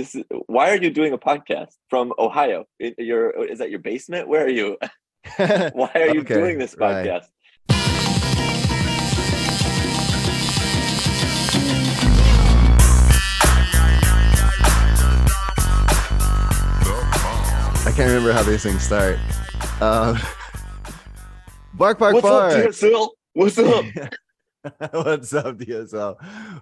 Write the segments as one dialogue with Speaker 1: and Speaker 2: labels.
Speaker 1: this is why are you doing a podcast from Ohio? In your is that your basement? Where are you? why are you
Speaker 2: Okay,
Speaker 1: doing this
Speaker 2: right.
Speaker 1: podcast?
Speaker 2: I can't remember how these things start. Um, bark, bark,
Speaker 1: What's
Speaker 2: bark.
Speaker 1: up, DSL? What's up?
Speaker 2: What's up, DSL?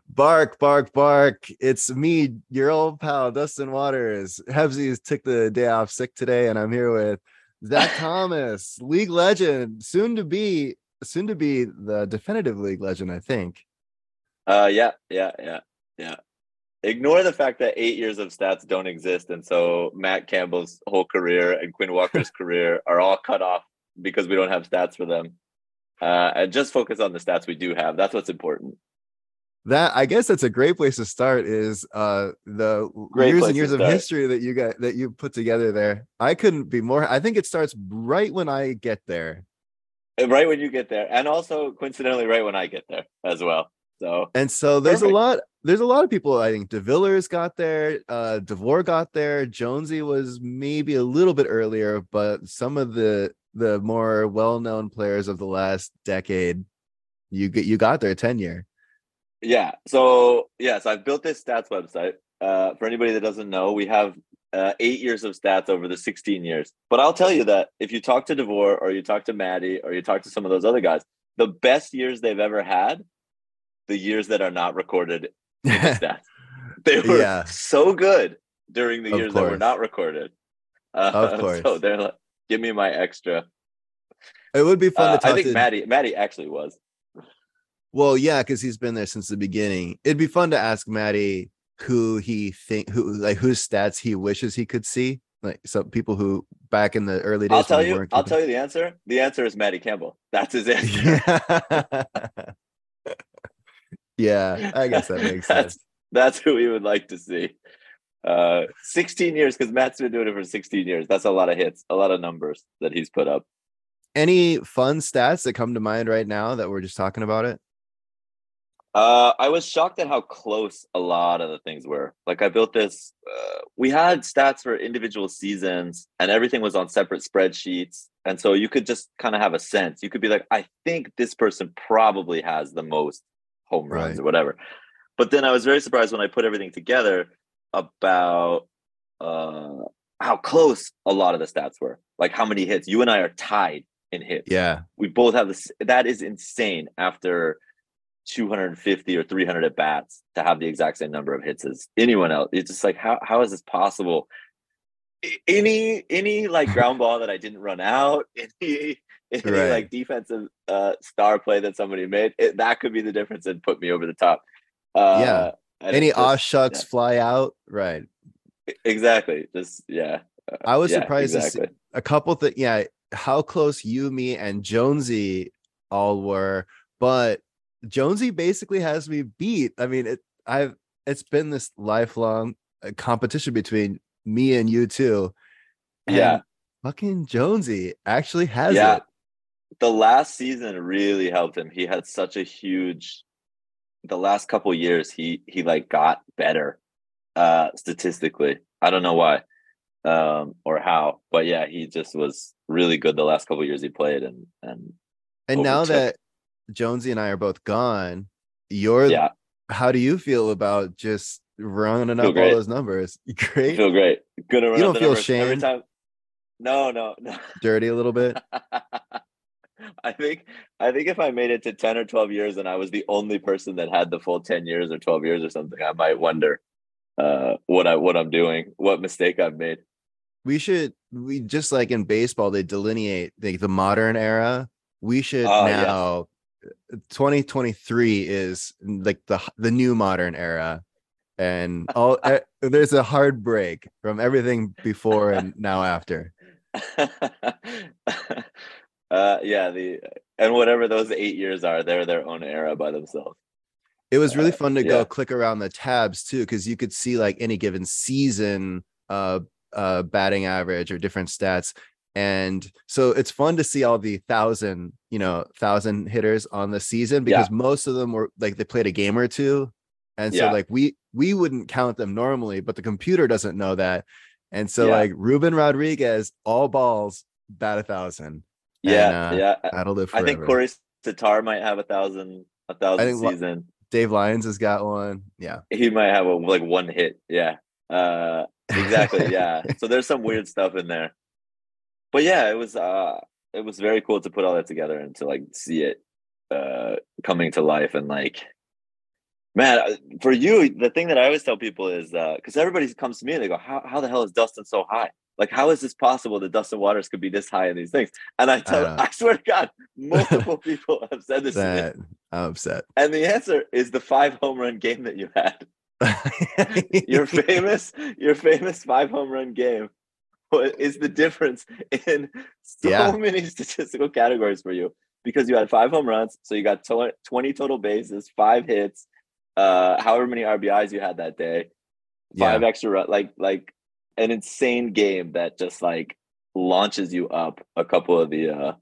Speaker 2: Bark, bark, bark. It's me, your old pal, Dustin Waters. Hebsies took the day off sick today, and I'm here with Zach Thomas, league legend, soon to be, soon to be the definitive league legend, I think.
Speaker 1: Uh, yeah, yeah, yeah, yeah. Ignore the fact that eight years of stats don't exist, and so Matt Campbell's whole career and Quinn Walker's career are all cut off because we don't have stats for them. Uh, and just focus on the stats we do have. That's what's important.
Speaker 2: That I guess that's a great place to start. Is uh the
Speaker 1: Great
Speaker 2: years and years of history that you got that you put together there. I couldn't be more. I think it starts right when I get there.
Speaker 1: Right when you get there, and also coincidentally, right when I get there as well. So
Speaker 2: And so there's
Speaker 1: Perfect.
Speaker 2: a lot. There's a lot of people. I think DeVillers got there. Uh, Devore got there. Jonesy was maybe a little bit earlier, but some of the the more well known players of the last decade, you get you got their tenure.
Speaker 1: Yeah. So yes, I've built this stats website. Uh, for anybody that doesn't know, we have uh, eight years of stats over the 16 years. But I'll tell you that if you talk to Devore or you talk to Maddie or you talk to some of those other guys, the best years they've ever had, the years that are not recorded in the stats. They were
Speaker 2: Yeah.
Speaker 1: so good during the
Speaker 2: Of
Speaker 1: years that were not recorded. Uh,
Speaker 2: Of course.
Speaker 1: So they're like, give me my extra.
Speaker 2: It would be fun
Speaker 1: Uh,
Speaker 2: to talk
Speaker 1: I think
Speaker 2: to.
Speaker 1: Maddie, Maddie actually was.
Speaker 2: Well, yeah, because he's been there since the beginning. It'd be fun to ask Maddie who he think who like whose stats he wishes he could see. Like some people who back in the early days.
Speaker 1: I'll tell you. I'll tell you the answer. The answer is Maddie Campbell. That's his answer.
Speaker 2: Yeah. yeah, I guess that makes
Speaker 1: that's,
Speaker 2: sense.
Speaker 1: That's who we would like to see. Uh, 16 years because Matt's been doing it for 16 years. That's a lot of hits, a lot of numbers that he's put up.
Speaker 2: Any fun stats that come to mind right now that we're just talking about it?
Speaker 1: Uh, I was shocked at how close a lot of the things were. Like I built this. Uh, we had stats for individual seasons, and everything was on separate spreadsheets, and so you could just kind of have a sense. You could be like, I think this person probably has the most home runs
Speaker 2: Right.
Speaker 1: or whatever. But then I was very surprised when I put everything together about uh, how close a lot of the stats were. Like how many hits. You and I are tied in hits
Speaker 2: Yeah,
Speaker 1: we both have this that is insane after 250 or 300 at bats to have the exact same number of hits as anyone else it's just like how how is this possible any any like ground ball that i didn't run out any any
Speaker 2: Right.
Speaker 1: like defensive uh star play that somebody made it, that could be the difference and put me over the top uh
Speaker 2: Yeah. Any aw shucks
Speaker 1: yeah.
Speaker 2: fly out. Right.
Speaker 1: exactly just yeah Uh,
Speaker 2: I was
Speaker 1: yeah,
Speaker 2: surprised to see
Speaker 1: exactly.
Speaker 2: a couple that yeah, how close you, me, and Jonesy all were, but Jonesy basically has me beat. I mean, it I've it's been this lifelong uh, competition between me and you two. and
Speaker 1: Yeah.
Speaker 2: Fucking Jonesy actually has
Speaker 1: yeah
Speaker 2: it.
Speaker 1: the last season really helped him he had such a huge the last couple years he he like got better uh statistically. I don't know why um or how but yeah he just was really good the last couple years he played and and
Speaker 2: And now that Jonesy and I are both gone, you're
Speaker 1: yeah.
Speaker 2: how do you feel about just running up all those numbers?
Speaker 1: I
Speaker 2: Great.
Speaker 1: feel great. Run
Speaker 2: You don't feel
Speaker 1: numbers every time. No no no.
Speaker 2: Dirty a little bit.
Speaker 1: I think I think if I made it to 10 or 12 years and I was the only person that had the full 10 years or 12 years or something, I might wonder uh what I what I'm doing, what mistake I've made.
Speaker 2: we should we just like in baseball they delineate like the modern era we should
Speaker 1: Oh, yes.
Speaker 2: now 2023 is like the the new modern era and all there's a hard break from everything before and now after
Speaker 1: uh yeah, the and whatever those 8 years are, they're their own era by themselves.
Speaker 2: it was really
Speaker 1: Uh,
Speaker 2: fun to go
Speaker 1: yeah.
Speaker 2: click around the tabs too because you could see like any given season uh uh batting average or different stats and so it's fun to see all the thousand you know thousand hitters on the season because most of them were like they played a game or two And so
Speaker 1: Yeah.
Speaker 2: like we we wouldn't count them normally, but the computer doesn't know that. And so
Speaker 1: Yeah.
Speaker 2: like Ruben Rodriguez, all balls, bat a thousand.
Speaker 1: Yeah,
Speaker 2: uh,
Speaker 1: yeah.
Speaker 2: That'll live
Speaker 1: I think Corey Tatar might have a thousand, a thousand season.
Speaker 2: Dave Lyons has got one. Yeah.
Speaker 1: He might have a like one hit. Yeah. Uh, exactly. yeah. So there's some weird stuff in there, but yeah, it was uh, it was very cool to put all that together and to like see it uh coming to life and like man uh, for you the thing that i always tell people is uh because everybody comes to me and they go how, how the hell is dustin so high like how is this possible that dustin waters could be this high in these things and i tell
Speaker 2: know.
Speaker 1: I, swear to god multiple people have said this.
Speaker 2: That I'm upset.
Speaker 1: and the answer is the five home run game that you had your famous your famous five home run game is the difference in so
Speaker 2: Yeah.
Speaker 1: many statistical categories for you because you had five home runs so you got to- 20 total bases five hits uh however many rbis you had that day
Speaker 2: yeah.
Speaker 1: five extra run like like an insane game that just like launches you up a couple of the uh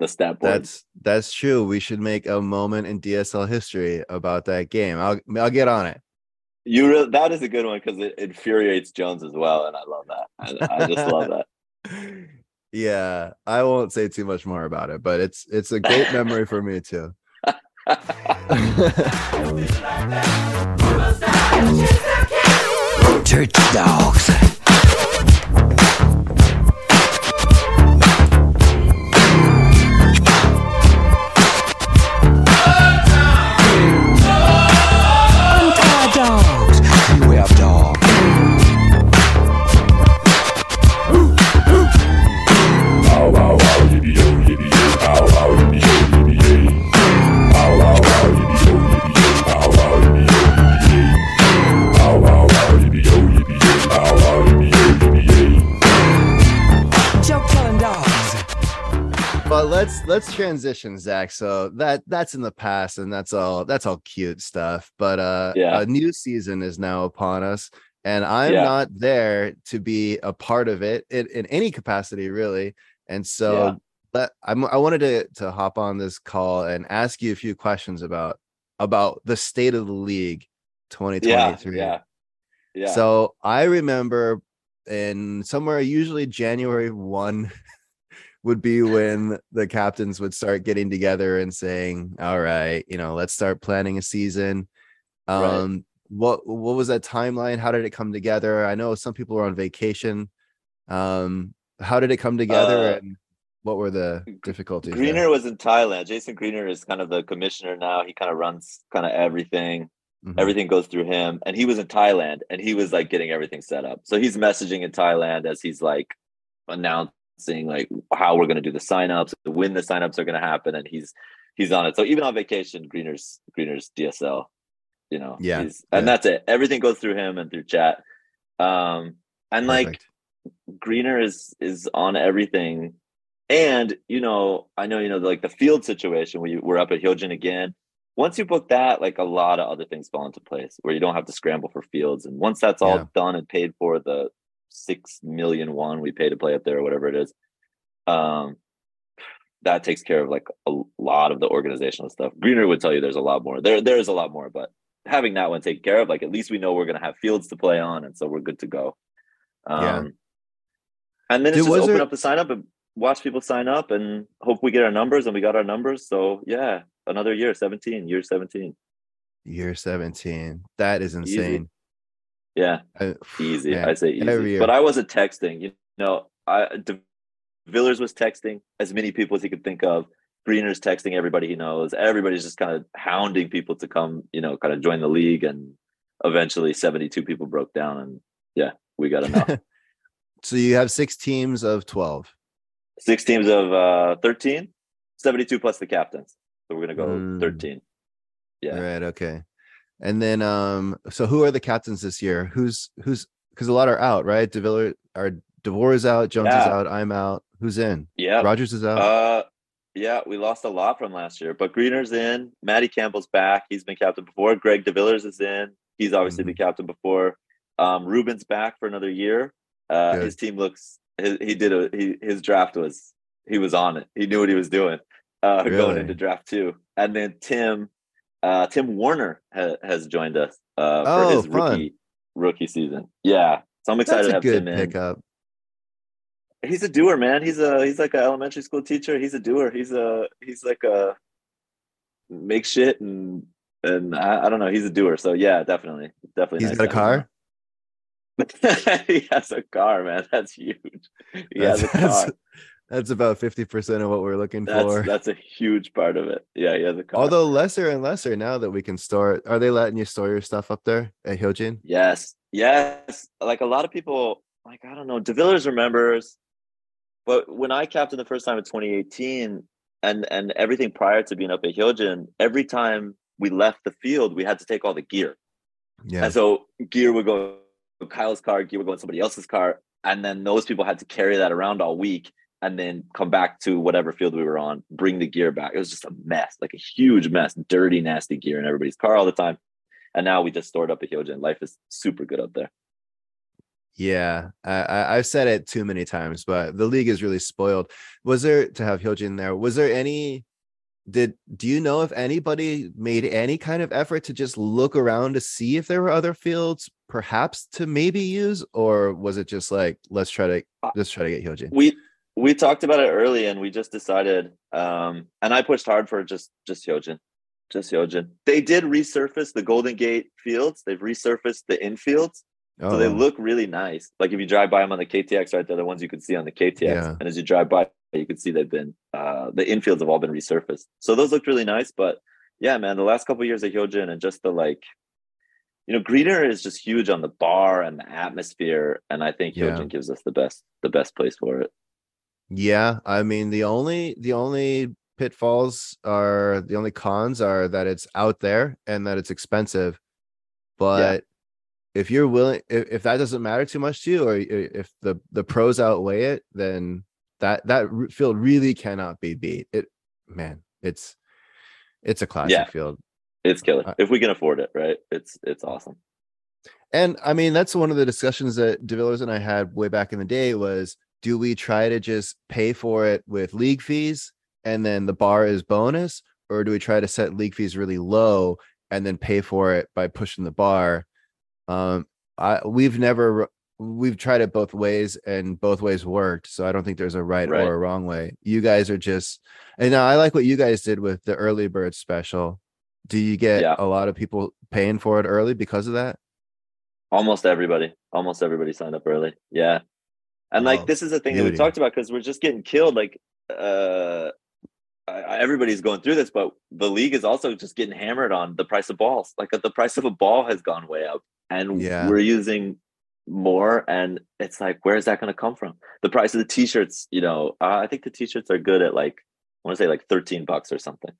Speaker 1: the stat boards
Speaker 2: That's that's true. We should make a moment in DSL history about that game. I'll I'll get on it.
Speaker 1: you re- that is a good one because it infuriates jones as well and i love that i, I just love that
Speaker 2: Yeah, I won't say too much more about it, but it's it's a great memory for me too.
Speaker 3: Church dogs.
Speaker 2: Let's let's transition, Zach. So that that's in the past, and that's all that's all cute stuff. But uh,
Speaker 1: Yeah.
Speaker 2: a new season is now upon us, and I'm
Speaker 1: Yeah.
Speaker 2: not there to be a part of it in, in any capacity, really. And so,
Speaker 1: Yeah.
Speaker 2: but I'm, I wanted to to hop on this call and ask you a few questions about about the state of the league,
Speaker 1: yeah
Speaker 2: 2023.
Speaker 1: yeah yeah
Speaker 2: So I remember in somewhere usually January 1 would be when the captains would start getting together and saying, "All right, you know, let's start planning a season."
Speaker 1: Right.
Speaker 2: Um what what was that timeline? How did it come together? I know some people were on vacation. Um how did it come together
Speaker 1: Uh,
Speaker 2: and what were the difficulties? there?
Speaker 1: Greener was in Thailand. Jason Greener is kind of the commissioner now. He kind of runs kind of everything.
Speaker 2: Mhm.
Speaker 1: Everything goes through him. And he was in Thailand and he was like getting everything set up. So he's messaging in Thailand as he's like announcing like how we're going to do the signups, when the signups are going to happen. And he's he's on it. So even on vacation, Greener's Greener's DSL, you know.
Speaker 2: Yeah,
Speaker 1: he's- and
Speaker 2: yeah.
Speaker 1: that's it. Everything goes through him and through chat. Um and like greener is is on everything and you know i know you know like the field situation where you, we're up at Hyojin again once you book that like a lot of other things fall into place where you don't have to scramble for fields and once that's all
Speaker 2: Yeah.
Speaker 1: done and paid for the six million won we pay to play up there or whatever it is. Um that takes care of like a lot of the organizational stuff. Greener would tell you there's a lot more. There there is a lot more but having that one taken care of like at least we know we're going to have fields to play on and so we're good to go. Um
Speaker 2: Yeah.
Speaker 1: and then it's
Speaker 2: Dude,
Speaker 1: just open
Speaker 2: there-
Speaker 1: up the sign up and watch people sign up and hope we get our numbers and we got our numbers. So yeah another year 17 year 17
Speaker 2: Year 17. That is
Speaker 1: Easy. Yeah
Speaker 2: I-
Speaker 1: easy
Speaker 2: man,
Speaker 1: i say easy but i wasn't texting you know i De Villers was texting as many people as he could think of greener's texting everybody he knows everybody's just kind of hounding people to come you know kind of join the league and eventually 72 people broke down and yeah we got enough
Speaker 2: so you have six teams of 12.
Speaker 1: six teams of uh 13 72 plus the captains so we're gonna go
Speaker 2: Mm.
Speaker 1: 13 Yeah.
Speaker 2: Right. Okay. And then, um, so who are the captains this year? Who's who's because a lot are out, right? Deviller are Devore is out, Jones is out, I'm out. Who's in?
Speaker 1: yeah
Speaker 2: Rogers is out.
Speaker 1: Uh, yeah, we lost a lot from last year, but Greener's in. Matty Campbell's back. He's been captain before. Greg DeVillers is in. He's obviously
Speaker 2: Mm-hmm.
Speaker 1: been captain before. Um, Ruben's back for another year. Uh, his team looks. His, he did a. He his draft was. He was on it. He knew what he was doing. Uh, going into draft two, and then Tim. Uh, Tim Warner ha- has joined us uh,
Speaker 2: Oh,
Speaker 1: for his
Speaker 2: fun.
Speaker 1: rookie rookie season. Yeah, so I'm excited
Speaker 2: That's
Speaker 1: to have
Speaker 2: good
Speaker 1: Tim in. He's a doer, man. He's a he's like an elementary school teacher. He's a doer. He's a he's like a make shit and and I, I don't know. He's a doer. So yeah, definitely, definitely.
Speaker 2: He's
Speaker 1: nice
Speaker 2: got a
Speaker 1: to have him
Speaker 2: car.
Speaker 1: he has a car, man. That's huge. He
Speaker 2: That's,
Speaker 1: has a car.
Speaker 2: That's, about 50% of what we're looking
Speaker 1: That's
Speaker 2: for.
Speaker 1: that's a huge part of it. Yeah, yeah. a car.
Speaker 2: Although lesser and lesser now that we can store are they letting you store your stuff up there at Hyojin?
Speaker 1: Yes, yes. Like a lot of people, like I don't know, DeVillers remembers, but when I captained the first time in 2018, and and everything prior to being up at Hyojin, every time we left the field, we had to take all the gear,
Speaker 2: Yeah.
Speaker 1: and so gear would go in Kyle's car, gear would go in somebody else's car, and then those people had to carry that around all week. And then come back to whatever field we were on, bring the gear back. It was just a mess, like a huge mess, dirty, nasty gear in everybody's car all the time. And now we just stored up at Hyojin. Life is super good up there.
Speaker 2: Yeah, I, I I've said it too many times, but the league is really spoiled. Was there to have Hyojin there? Was there any? Did do you know if anybody made any kind of effort to just look around to see if there were other fields, perhaps to maybe use, or was it just like let's try to
Speaker 1: Uh,
Speaker 2: let's try to get Hyojin?
Speaker 1: we we talked about it early and we just decided um and i pushed hard for just just hyojin just hyojin. They did resurface the golden gate fields. They've resurfaced the infields. So they
Speaker 2: Oh,
Speaker 1: look really nice. Like if you drive by them on the ktx right they're the ones you can see on the ktx
Speaker 2: Yeah.
Speaker 1: and as you drive by you can see they've been uh the infields have all been resurfaced. So those looked really nice but yeah man the last couple of years of hyojin and just the like you know greener is just huge on the bar and the atmosphere and i think
Speaker 2: Yeah.
Speaker 1: hyojin gives us the best the best place for it
Speaker 2: Yeah, I mean the only the only pitfalls are the only cons are that it's out there and that it's expensive. But if you're willing if, if that doesn't matter too much to you or if the the pros outweigh it, then that that field really cannot be beat. It man, it's it's a classic
Speaker 1: Yeah.
Speaker 2: field.
Speaker 1: It's killer.
Speaker 2: Uh,
Speaker 1: if we can afford it, right? It's it's awesome.
Speaker 2: And I mean, that's one of the discussions that DeVillers and I had way back in the day was do we try to just pay for it with league fees and then the bar is bonus, or do we try to set league fees really low and then pay for it by pushing the bar? Um, I we've never we've tried it both ways and both ways worked. So I don't think there's a right,
Speaker 1: Right.
Speaker 2: or a wrong way. You guys are just and now I like what you guys did with the early bird special. Do you get
Speaker 1: Yeah.
Speaker 2: a lot of people paying for it early because of that?
Speaker 1: Almost everybody, almost everybody signed up early. Yeah, and
Speaker 2: Oh,
Speaker 1: like this is the thing that we talked about because we're just getting killed. Like, uh, everybody's going through this, but the league is also just getting hammered on the price of balls. Like the price of a ball has gone way up, and
Speaker 2: Yeah.
Speaker 1: we're using more. And it's like, where is that going to come from? The price of the t-shirts, you know, uh, I think the t-shirts are good at like, I want to say like thirteen bucks or something.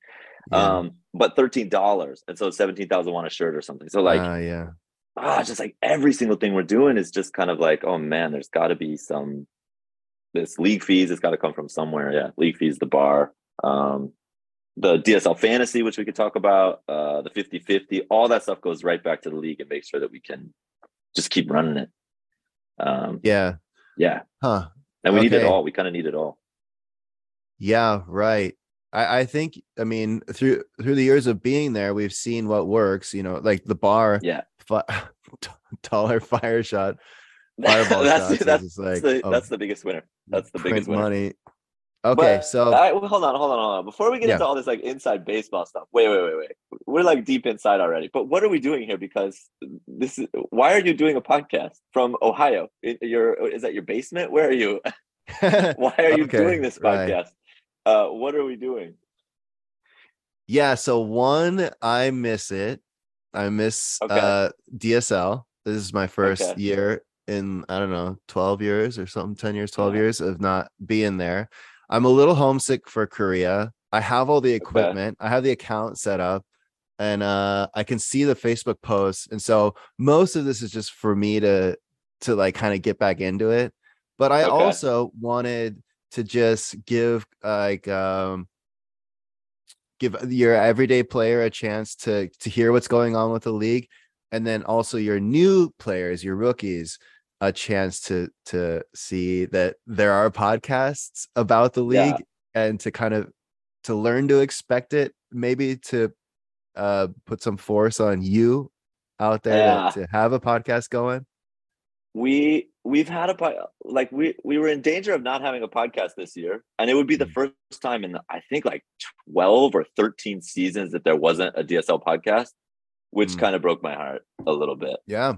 Speaker 2: Yeah.
Speaker 1: Um, but thirteen dollars, and so seventeen thousand won a shirt or something. So like,
Speaker 2: Ah, yeah.
Speaker 1: Ah, just like every single thing we're doing is just kind of like, oh man, there's got to be some this league fees. It's got to come from somewhere. Yeah, league fees, the bar, um, the DSL fantasy, which we could talk about, uh, the 50-50, all that stuff goes right back to the league and make sure that we can just keep running it. Um,
Speaker 2: Yeah.
Speaker 1: yeah,
Speaker 2: Huh.
Speaker 1: and we need it all. We kind of need it all.
Speaker 2: Yeah, right. I, I think I mean through through the years of being there, we've seen what works, you know, like the bar
Speaker 1: Yeah,
Speaker 2: fi- dollar fire shot, fireball
Speaker 1: that's
Speaker 2: shots.
Speaker 1: that's,
Speaker 2: like
Speaker 1: the,
Speaker 2: oh,
Speaker 1: that's the biggest winner. That's the biggest winner.
Speaker 2: money. Okay,
Speaker 1: But,
Speaker 2: so
Speaker 1: well, hold on, hold on, hold on. Before we get
Speaker 2: Yeah.
Speaker 1: into all this like inside baseball stuff, wait, wait, wait, wait. We're like deep inside already. But what are we doing here? Because this is why are you doing a podcast from Ohio? Your is that your basement? Where are you? Why are you
Speaker 2: Okay,
Speaker 1: doing this
Speaker 2: right.
Speaker 1: podcast? Uh, what are we doing?
Speaker 2: yeah, so one, I miss it. I miss
Speaker 1: Okay.
Speaker 2: uh DSL. This is my first
Speaker 1: Okay.
Speaker 2: year in I don't know, 12 years or something, 10 years, 12
Speaker 1: Yeah.
Speaker 2: years of not being there. I'm a little homesick for Korea. I have all the equipment. I have the account set up and uh I can see the Facebook posts. And so most of this is just for me to to like kind of get back into it. But I
Speaker 1: Okay.
Speaker 2: also wanted to just give like um give your everyday player a chance to to hear what's going on with the league and then also your new players your rookies a chance to to see that there are podcasts about the
Speaker 1: Yeah.
Speaker 2: league and to kind of to learn to expect it maybe to uh put some force on you out there
Speaker 1: Yeah.
Speaker 2: to, to have a podcast going?
Speaker 1: we we've had a po- like we we were in danger of not having a podcast this year and it would be the
Speaker 2: Mm.
Speaker 1: first time in i think like 12 or 13 seasons that there wasn't a dsl podcast which
Speaker 2: Mm.
Speaker 1: kind of broke my heart a little bit
Speaker 2: Yeah.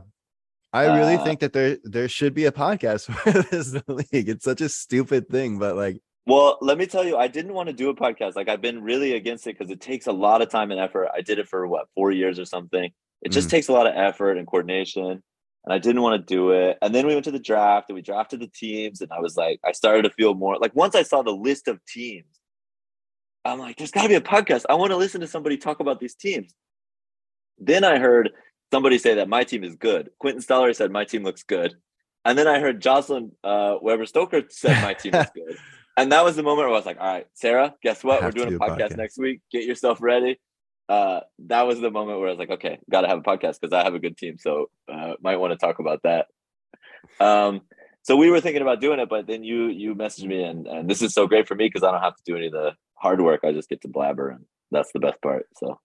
Speaker 2: I really
Speaker 1: Uh,
Speaker 2: think that there there should be a podcast for this league. It's such a stupid thing, but like
Speaker 1: well let me tell you i didn't want to do a podcast like i've been really against it because it takes a lot of time and effort i did it for what four years or something it just
Speaker 2: Mm.
Speaker 1: takes a lot of effort and coordination and i didn't want to do it and then we went to the draft and we drafted the teams and i was like i started to feel more like once i saw the list of teams i'm like there's got to be a podcast i want to listen to somebody talk about these teams then i heard somebody say that my team is good quentin Steller said my team looks good and then i heard jocelyn uh, weber stoker said my team is good and that was the moment where I was like, all right, Sarah, guess what? We're doing a
Speaker 2: do a
Speaker 1: podcast,
Speaker 2: podcast.
Speaker 1: next week. Get yourself ready. Uh, that was the moment where I was like, okay, got to have a podcast because I have a good team. So uh, might want to talk about that. Um, so we were thinking about doing it, but then you you messaged me, and, and this is so great for me because I don't have to do any of the hard work. I just get to blabber, and that's the best part. So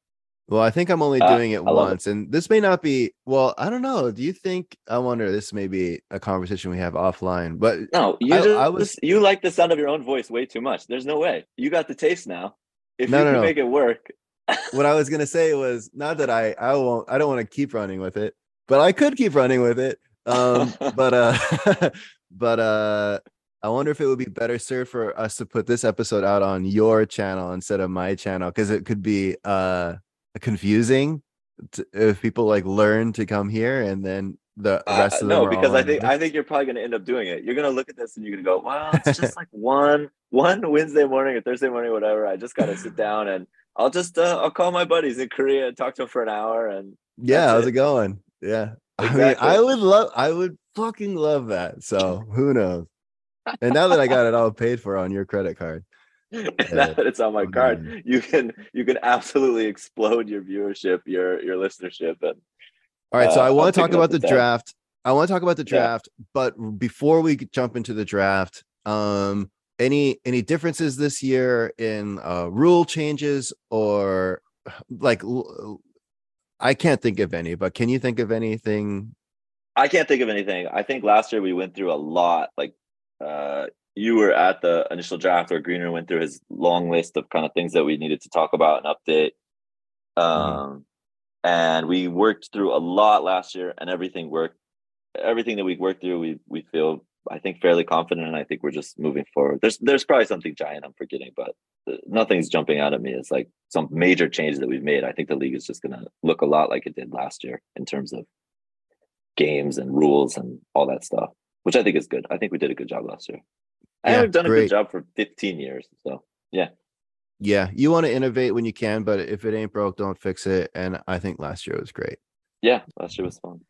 Speaker 2: Well, I think I'm only
Speaker 1: Uh,
Speaker 2: doing it
Speaker 1: love it.
Speaker 2: once, and this may not be. Well, I don't know. Do you think? I wonder. This may be a conversation we have offline, but
Speaker 1: no, you
Speaker 2: I-
Speaker 1: just
Speaker 2: I was-
Speaker 1: you like the sound of your own voice way too much. There's no way you got the taste now. If
Speaker 2: No,
Speaker 1: you
Speaker 2: no,
Speaker 1: can
Speaker 2: no.
Speaker 1: make it work,
Speaker 2: what I was gonna say was not that I I won't. I don't want to keep running with it, but I could keep running with it. Um, but uh, but uh, I wonder if it would be better served for us to put this episode out on your channel instead of my channel because it could be uh confusing to, if people like learn to come here and then the
Speaker 1: Uh,
Speaker 2: rest of them
Speaker 1: no, because I think. I think you're probably going to end up doing it. You're going to look at this and you're going to go, "Well, it's just like one one Wednesday morning or Thursday morning, whatever. I just got to sit down and I'll just uh, I'll call my buddies in Korea and talk to them for an hour." And
Speaker 2: Yeah, how's
Speaker 1: it.
Speaker 2: it going? Yeah. I mean, I would love, I would fucking love that. So who knows? And now that I got it all paid for on your credit card,
Speaker 1: now that it's on my
Speaker 2: Oh,
Speaker 1: card,
Speaker 2: man.
Speaker 1: you can you can absolutely explode your viewership, your your listenership, and
Speaker 2: all right. So
Speaker 1: Uh,
Speaker 2: I
Speaker 1: I'll
Speaker 2: want to talk about the
Speaker 1: that.
Speaker 2: draft. I want to talk about the
Speaker 1: Yeah.
Speaker 2: draft, but before we jump into the draft, um, any any differences this year in uh rule changes or like I can't think of any, but can you think of anything?
Speaker 1: I can't think of anything. I think last year we went through a lot. Like uh you were at the initial draft where Greener went through his long list of kind of things that we needed to talk about and update. Um and we worked through a lot last year and everything worked everything that we worked through we we feel I think fairly confident and I think we're just moving forward. There's there's probably something giant I'm forgetting, but nothing's jumping out at me. It's like some major changes that we've made. I think the league is just gonna look a lot like it did last year in terms of games and rules and all that stuff, which I think is good. I think we did a good job last year. And
Speaker 2: Yeah,
Speaker 1: we've done a good job for 15 years. So
Speaker 2: yeah. Yeah, you want to innovate when you can, but if it ain't broke, don't fix it. And I think last year was great.
Speaker 1: yeah, last year was fun.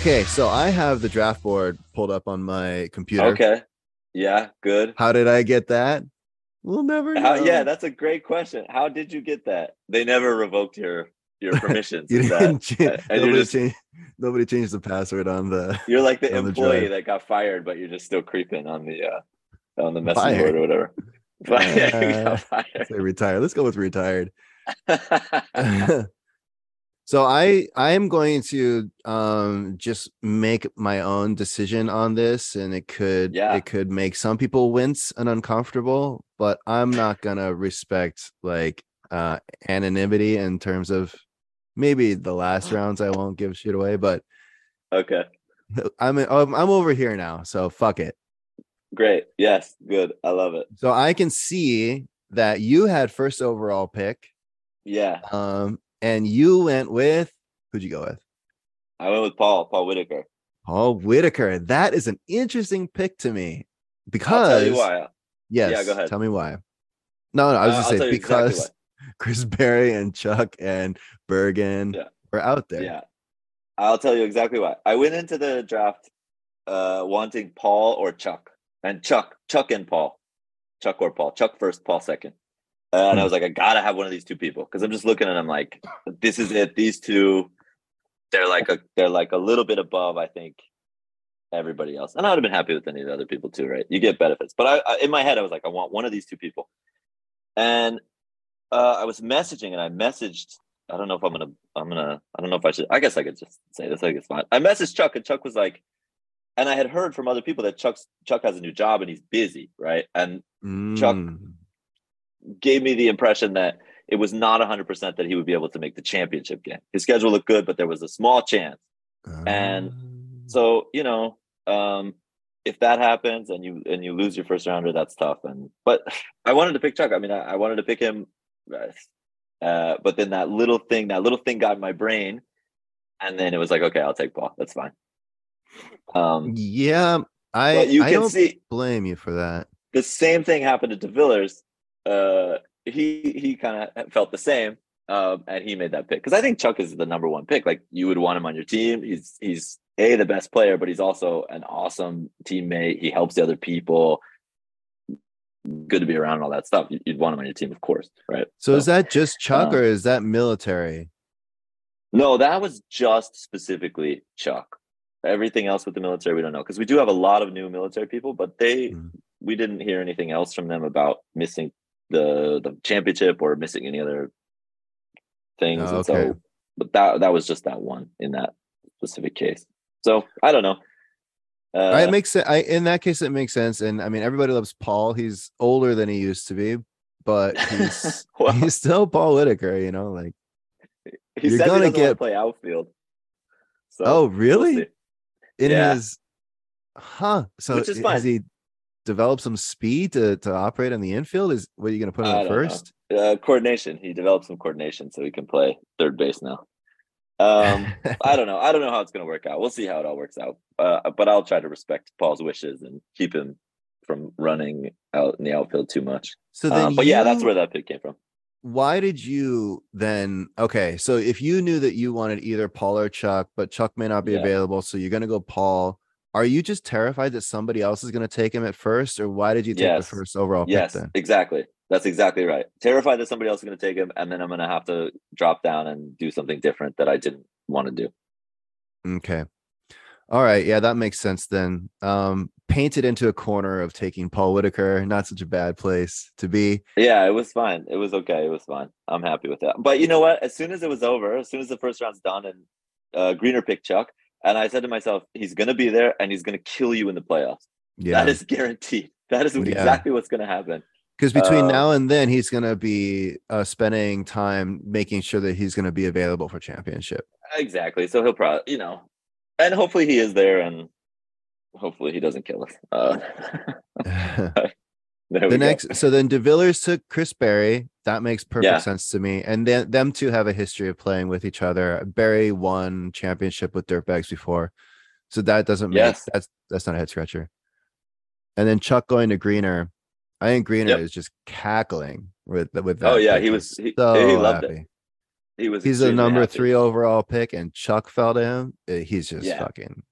Speaker 2: Okay, so I have the draft board pulled up on my computer.
Speaker 1: Okay. Yeah, good.
Speaker 2: How did I get that? We'll never know.
Speaker 1: How, yeah, that's a great question. How did you get that? They never revoked your your permissions.
Speaker 2: you didn't change, nobody,
Speaker 1: just-
Speaker 2: changed, nobody changed the password on the
Speaker 1: You're like the
Speaker 2: on the
Speaker 1: employee that got fired, but you're just still creeping on the uh on the message
Speaker 2: Fired.
Speaker 1: board or whatever. But yeah,
Speaker 2: Uh,
Speaker 1: got fired.
Speaker 2: say retired. Let's go with retired. so I I am going to um just make my own decision on this and it could
Speaker 1: Yeah.
Speaker 2: it could make some people wince and uncomfortable, but I'm not gonna respect like uh anonymity in terms of maybe the last rounds I won't give shit away, but
Speaker 1: okay.
Speaker 2: I'm I'm, I'm over here now, so fuck it.
Speaker 1: Great. Yes, good. I love it.
Speaker 2: So I can see that you had first overall pick,
Speaker 1: Yeah.
Speaker 2: um, and you went with who'd you go with?
Speaker 1: I went with Paul, Paul Whitaker.
Speaker 2: Paul Whitaker. That is an interesting pick to me
Speaker 1: I'll
Speaker 2: because
Speaker 1: tell you why.
Speaker 2: yes, Yeah,
Speaker 1: go ahead.
Speaker 2: tell me why. No, no, I was
Speaker 1: Uh,
Speaker 2: just
Speaker 1: I'll
Speaker 2: saying
Speaker 1: you exactly
Speaker 2: because Chris Berry and Chuck and Bergen
Speaker 1: Yeah.
Speaker 2: were out there.
Speaker 1: Yeah. I'll tell you exactly why. I went into the draft uh wanting Paul or Chuck. And Chuck, Chuck and Paul. Chuck or Paul. Chuck first, Paul second. Uh, and I
Speaker 2: Hmm.
Speaker 1: was like, I gotta have one of these two people because I'm just looking and I'm like, this is it. These two, they're like a they're like a little bit above, I think, everybody else. And I would have been happy with any of the other people too, right? You get benefits. But I, I in my head, I was like, I want one of these two people. And uh, I was messaging and I messaged. I don't know if I'm gonna. I'm gonna. I don't know if I should. I guess I could just say this. I guess fine. I messaged Chuck and Chuck was like, and I had heard from other people that Chuck's Chuck has a new job and he's busy, right? And Chuck-
Speaker 2: Mm.
Speaker 1: Gave me the impression that it was not 100% that he would be able to make the championship game. His schedule looked good, but there was a small chance. and
Speaker 2: Ah.
Speaker 1: So, you know, um, if that happens and you and you lose your first rounder, that's tough. And but I wanted to pick Chuck. I mean, I, I wanted to pick him, uh, but then that little thing, that little thing got in my brain, and then it was like, okay, I'll take Paul. That's fine. Um,
Speaker 2: yeah, I
Speaker 1: you
Speaker 2: I
Speaker 1: can see
Speaker 2: blame you for that.
Speaker 1: the same thing happened to De Villers. Uh, he he kind of felt the same, um, and he made that pick because I think Chuck is the number one pick. Like you would want him on your team. He's he's a the best player, but he's also an awesome teammate. He helps the other people. Good to be around and all that stuff. You- You'd want him on your team, of course, right?
Speaker 2: So is that just Chuck
Speaker 1: uh,
Speaker 2: or is that military?
Speaker 1: No, that was just specifically Chuck. Everything else with the military, we don't know because we do have a lot of new military people, but they
Speaker 2: Mm.
Speaker 1: we didn't hear anything else from them about missing the the championship or missing any other things.
Speaker 2: Oh,
Speaker 1: and so, but that that was just that one in that specific case. So I don't know. Uh,
Speaker 2: it makes sense. I in that case it makes sense. And I mean everybody loves Paul. He's older than he used to be, but he's
Speaker 1: well,
Speaker 2: he's still Paul Whitaker, you know, like
Speaker 1: he
Speaker 2: you're
Speaker 1: said
Speaker 2: gonna
Speaker 1: he doesn't to
Speaker 2: get-
Speaker 1: play outfield. So
Speaker 2: Oh,
Speaker 1: we'll
Speaker 2: really?
Speaker 1: see.
Speaker 2: in
Speaker 1: Yeah.
Speaker 2: his huh. So
Speaker 1: Which is fine.
Speaker 2: he developed some speed to to operate on the infield? Is what are you gonna put him first?
Speaker 1: uh, coordination. He developed some coordination so he can play third base now. Um, I don't know. I don't know how it's going to work out. We'll see how it all works out. Uh, but I'll try to respect Paul's wishes and keep him from running out in the outfield too much.
Speaker 2: so then
Speaker 1: Um, but yeah, that's where that pick came from.
Speaker 2: why did you then okay so if you knew that you wanted either paul or chuck but chuck may not be
Speaker 1: Yeah.
Speaker 2: available so you're going to go paul are you just terrified that somebody else is going to take him at first or why did you take
Speaker 1: Yes.
Speaker 2: the first overall
Speaker 1: Yes,
Speaker 2: pick then
Speaker 1: exactly. That's exactly right. Terrified that somebody else is going to take him, and then I'm going to have to drop down and do something different that I didn't want to do.
Speaker 2: okay all right yeah that makes sense then um painted into a corner of taking paul whitaker not such a bad place to be
Speaker 1: Yeah, it was fine. It was okay. It was fine. I'm happy with that. But you know what? As soon as it was over, as soon as the first round's done, and uh, Greener picked Chuck, and I said to myself, he's going to be there, and he's going to kill you in the playoffs.
Speaker 2: yeah
Speaker 1: That is guaranteed. That is
Speaker 2: Yeah.
Speaker 1: exactly what's going to happen.
Speaker 2: because between
Speaker 1: uh,
Speaker 2: now and then he's going to be uh spending time making sure that he's going to be available for championship
Speaker 1: Exactly. So he'll probably, you know, and hopefully he is there, and hopefully he doesn't kill us. Uh, there
Speaker 2: the
Speaker 1: go.
Speaker 2: next so then DeVillers took Chris Berry. That makes perfect
Speaker 1: Yeah.
Speaker 2: sense to me. And then them two have a history of playing with each other. Berry won championship with Dirtbags before. So that doesn't make that's that's not a head scratcher. And then Chuck going to Greener. I think Greener
Speaker 1: Yep.
Speaker 2: is just cackling with with that.
Speaker 1: Oh, yeah, he was- he-
Speaker 2: so
Speaker 1: he loved it. he was.
Speaker 2: He's a number
Speaker 1: happy.
Speaker 2: three overall pick, and Chuck fell to him. uh, He's just
Speaker 1: Yeah.
Speaker 2: fucking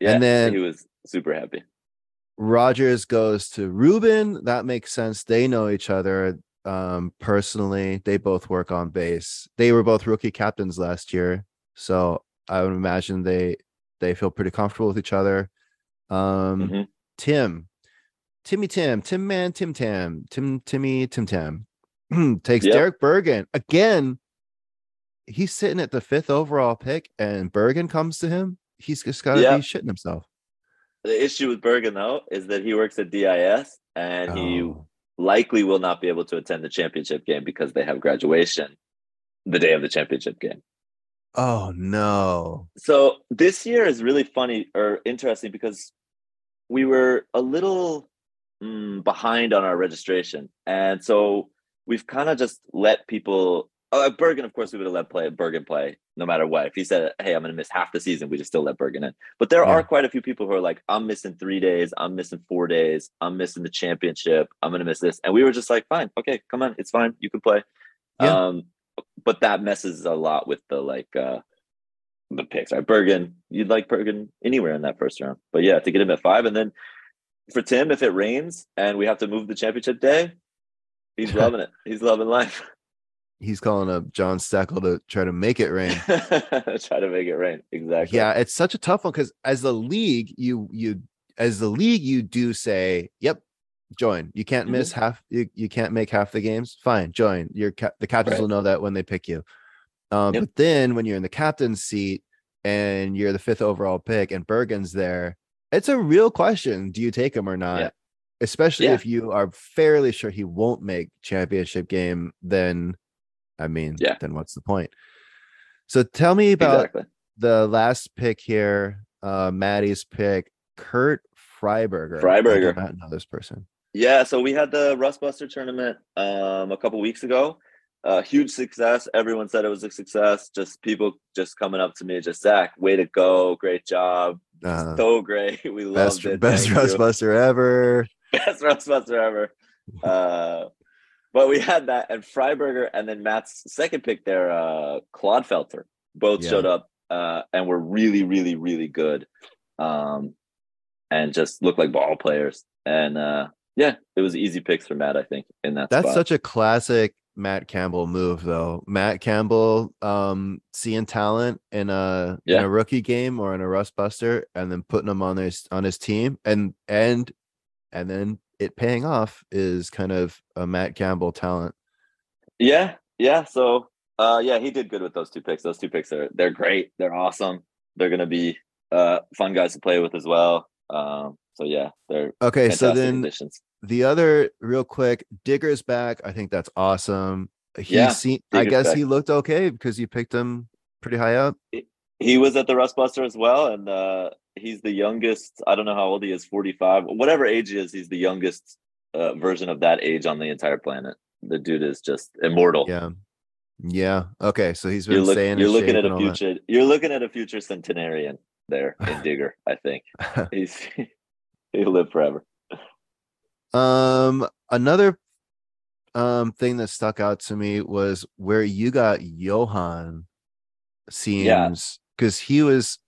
Speaker 1: Yeah,
Speaker 2: and then-
Speaker 1: he was super happy.
Speaker 2: Rogers goes to Ruben. That makes sense. They know each other um, personally. They both work on base. They were both rookie captains last year, so I would imagine they they feel pretty comfortable with each other. Um,
Speaker 1: Mhm.
Speaker 2: Tim, Timmy Tim, Tim Man, Tim Tam, Tim Timmy Tim Tam takes
Speaker 1: Yep.
Speaker 2: Derek Bergen again. He's sitting at the fifth overall pick, and Bergen comes to him. He's just got to
Speaker 1: Yep.
Speaker 2: be shitting himself.
Speaker 1: The issue with Bergen though is that he works at DIS, and he
Speaker 2: Oh.
Speaker 1: likely will not be able to attend the championship game because they have graduation the day of the championship game.
Speaker 2: Oh no.
Speaker 1: So this year is really funny or interesting because we were a little mm, behind on our registration, and so we've kind of just let people. Uh, Bergen, of course, we would have let play Bergen play no matter what. If he said, "Hey, I'm going to miss half the season," we just still let Bergen in. But there
Speaker 2: Yeah.
Speaker 1: are quite a few people who are like, "I'm missing three days. I'm missing four days. I'm missing the championship. I'm going to miss this," and we were just like, "Fine, okay, come on, it's fine. You can play."
Speaker 2: Yeah.
Speaker 1: Um, but that messes a lot with the like uh the picks. Right, Bergen, you'd like Bergen anywhere in that first round, but yeah, to get him at five, and then for Tim, if it rains and we have to move the championship day, he's loving it. He's loving life.
Speaker 2: He's calling up John Steckel to try to make it rain.
Speaker 1: Try to make it rain. Exactly.
Speaker 2: Yeah, it's such a tough one because as the league, you you as the league, you do say, "Yep, join." You can't
Speaker 1: Mhm.
Speaker 2: miss half. You, you can't make half the games. Fine, join. Your ca- the captains
Speaker 1: Right.
Speaker 2: will know that when they pick you. Um,
Speaker 1: Yep.
Speaker 2: But then when you're in the captain's seat and you're the fifth overall pick and Bergen's there, it's a real question: Do you take him or not?
Speaker 1: Yeah.
Speaker 2: Especially
Speaker 1: Yeah.
Speaker 2: if you are fairly sure he won't make championship game. Then, I mean,
Speaker 1: Yeah.
Speaker 2: Then what's the point? So tell me about
Speaker 1: exactly.
Speaker 2: the last pick here, uh, Maddie's pick, Kurt Freiberger. I
Speaker 1: Freiberger.
Speaker 2: not know this person.
Speaker 1: Yeah, so we had the Rustbuster tournament um, a couple weeks ago. Uh, huge success. Everyone said it was a success. Just people just coming up to me, just Zach, way to go, great job,
Speaker 2: Uh,
Speaker 1: so great. We
Speaker 2: best
Speaker 1: loved it.
Speaker 2: best
Speaker 1: Thank you."
Speaker 2: Rustbuster ever.
Speaker 1: best Rustbuster ever. Uh, but we had that and Freiberger, and then Matt's second pick there, uh, Claude Felter, both
Speaker 2: Yeah.
Speaker 1: showed up uh, and were really, really, really good, um, and just looked like ball players. And uh, yeah, it was easy picks for Matt, I think, in that
Speaker 2: That's
Speaker 1: spot.
Speaker 2: such a classic Matt Campbell move, though. Matt Campbell um, seeing talent in a in a rookie game or in a Rustbuster, and then putting him on his on his team, and and and then it paying off is kind of a Matt Campbell talent.
Speaker 1: Yeah, yeah. So uh yeah, he did good with those two picks. Those two picks are they're great. They're awesome. They're gonna be uh fun guys to play with as well. Um so yeah, they're
Speaker 2: Okay, so then
Speaker 1: additions.
Speaker 2: the other real quick digger's back i think that's awesome he
Speaker 1: Yeah,
Speaker 2: seen i guess
Speaker 1: back.
Speaker 2: he looked okay because you picked him pretty high up
Speaker 1: He was at the Rustbuster as well, and uh he's the youngest, I don't know how old he is, 45, whatever age he is, he's the youngest uh, version of that age on the entire planet. The dude is just immortal.
Speaker 2: yeah yeah okay so he's been
Speaker 1: You're, look,
Speaker 2: staying
Speaker 1: you're looking at a
Speaker 2: all that.
Speaker 1: future you're looking at a future centenarian there in Digger, I think. He's he'll live forever.
Speaker 2: um another um thing that stuck out to me was where you got johan seems because he was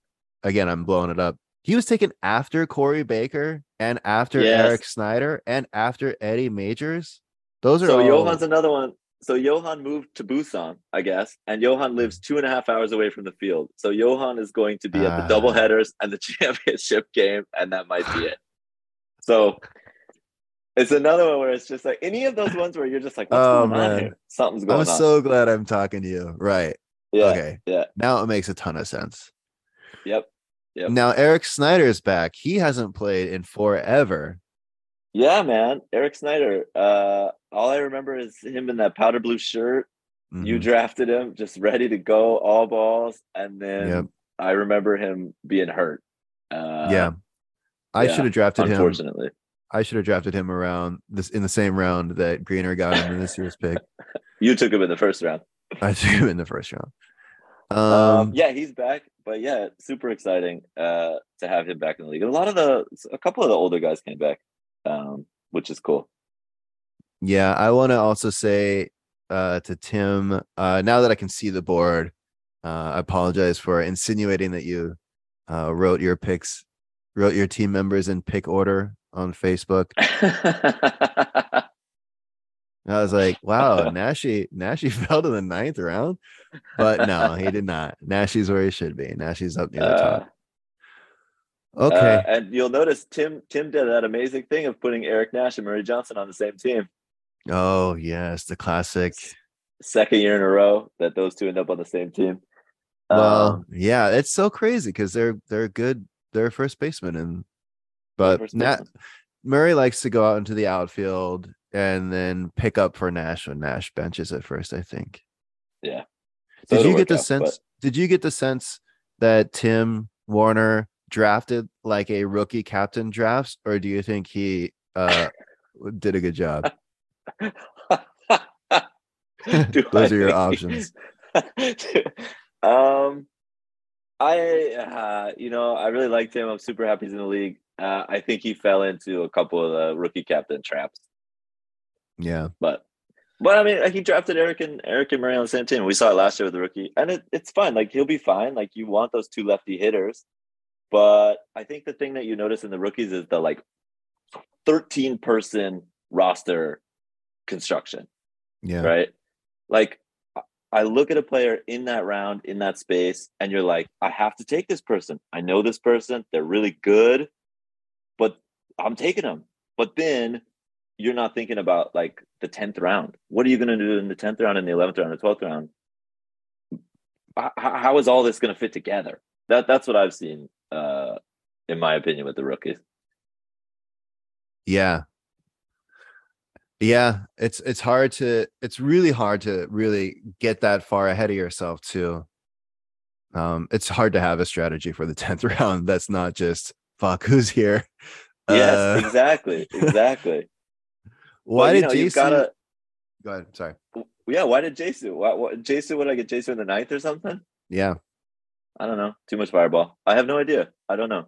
Speaker 2: again i'm blowing it up he was taken after corey baker and after
Speaker 1: Yes.
Speaker 2: eric snyder and after eddie majors those are
Speaker 1: So
Speaker 2: all,
Speaker 1: Johan's another one. So Johan moved to Busan, I guess, and Johan lives two and a half hours away from the field. So Johan is going to be at the
Speaker 2: Ah.
Speaker 1: double headers and the championship game, and that might be it. So it's another one where it's just like any of those ones where you're just like, what's
Speaker 2: Oh,
Speaker 1: going on
Speaker 2: man.
Speaker 1: here? Something's going on.
Speaker 2: I'm so glad I'm talking to you. Right.
Speaker 1: yeah.
Speaker 2: Okay.
Speaker 1: yeah.
Speaker 2: Now it makes a ton of sense.
Speaker 1: Yep. Yep.
Speaker 2: Now Eric Snyder's back. He hasn't played in forever.
Speaker 1: Yeah, man. Eric Snyder. Uh, all I remember is him in that powder blue shirt. You
Speaker 2: Mhm.
Speaker 1: drafted him just ready to go, all balls, and then
Speaker 2: Yep.
Speaker 1: I remember him being hurt. Uh,
Speaker 2: yeah. I
Speaker 1: yeah,
Speaker 2: should have drafted him.
Speaker 1: unfortunately.
Speaker 2: I should have drafted him around this in the same round that Greener got him in this year's pick.
Speaker 1: You took him in the first round.
Speaker 2: I took him in the first round. Um,
Speaker 1: Um, yeah, he's back, but yeah, super exciting uh, to have him back in the league. And a lot of the, a couple of the older guys came back, um, which is cool.
Speaker 2: Yeah, I want to also say uh, to Tim, uh, now that I can see the board, uh, I apologize for insinuating that you uh, wrote your picks, wrote your team members in pick order on Facebook. I was like, wow, Nashi, Nashi fell to the ninth round, but no, he did not. Nashi's where he should be. Nashi's up near the
Speaker 1: Uh,
Speaker 2: top. Okay,
Speaker 1: uh, and you'll notice Tim Tim did that amazing thing of putting Eric Nash and Murray Johnson on the same team.
Speaker 2: oh yes, the classic.
Speaker 1: Second year in a row that those two end up on the same team.
Speaker 2: Well,
Speaker 1: Um,
Speaker 2: yeah, it's so crazy because they're they're good. They're first baseman, and but Nat. Murray likes to go out into the outfield and then pick up for Nash when Nash benches at first. I think.
Speaker 1: Yeah.
Speaker 2: Did
Speaker 1: So it'll
Speaker 2: you get the
Speaker 1: out, but-
Speaker 2: sense? Did you get the sense that Tim Warner drafted like a rookie captain drafts, or do you think he uh did a good job? Those
Speaker 1: I
Speaker 2: are your
Speaker 1: think-
Speaker 2: options.
Speaker 1: Um, I uh, you know I really liked him. I'm super happy he's in the league. Uh, I think he fell into a couple of the rookie captain traps,
Speaker 2: Yeah.
Speaker 1: but but I mean he drafted Eric and Eric and Murray on the same team. We saw it last year with the rookie, and it, it's fine. Like he'll be fine. Like you want those two lefty hitters, but I think the thing that you notice in the rookies is the like 13 person roster construction.
Speaker 2: Yeah.
Speaker 1: right? Like I look at a player in that round, in that space, and you're like, I have to take this person. I know this person. They're really good, but I'm taking them. But then you're not thinking about like the 10th round. What are you going to do in the 10th round, in the 11th round, the 12th round? H- how is all this going to fit together? That That's what I've seen, uh, in my opinion, with the rookies.
Speaker 2: Yeah. Yeah, it's it's hard to it's really hard to really get that far ahead of yourself too. Um it's hard to have a strategy for the 10th round that's not just fuck who's here.
Speaker 1: Yes,
Speaker 2: Uh,
Speaker 1: exactly. Exactly.
Speaker 2: Why did
Speaker 1: know,
Speaker 2: Jason
Speaker 1: gotta-
Speaker 2: Go ahead, sorry.
Speaker 1: Yeah, why did Jason? Why, what, Jason? Would I get Jason in the ninth or something?
Speaker 2: Yeah.
Speaker 1: I don't know. Too much fireball. I have no idea. I don't know.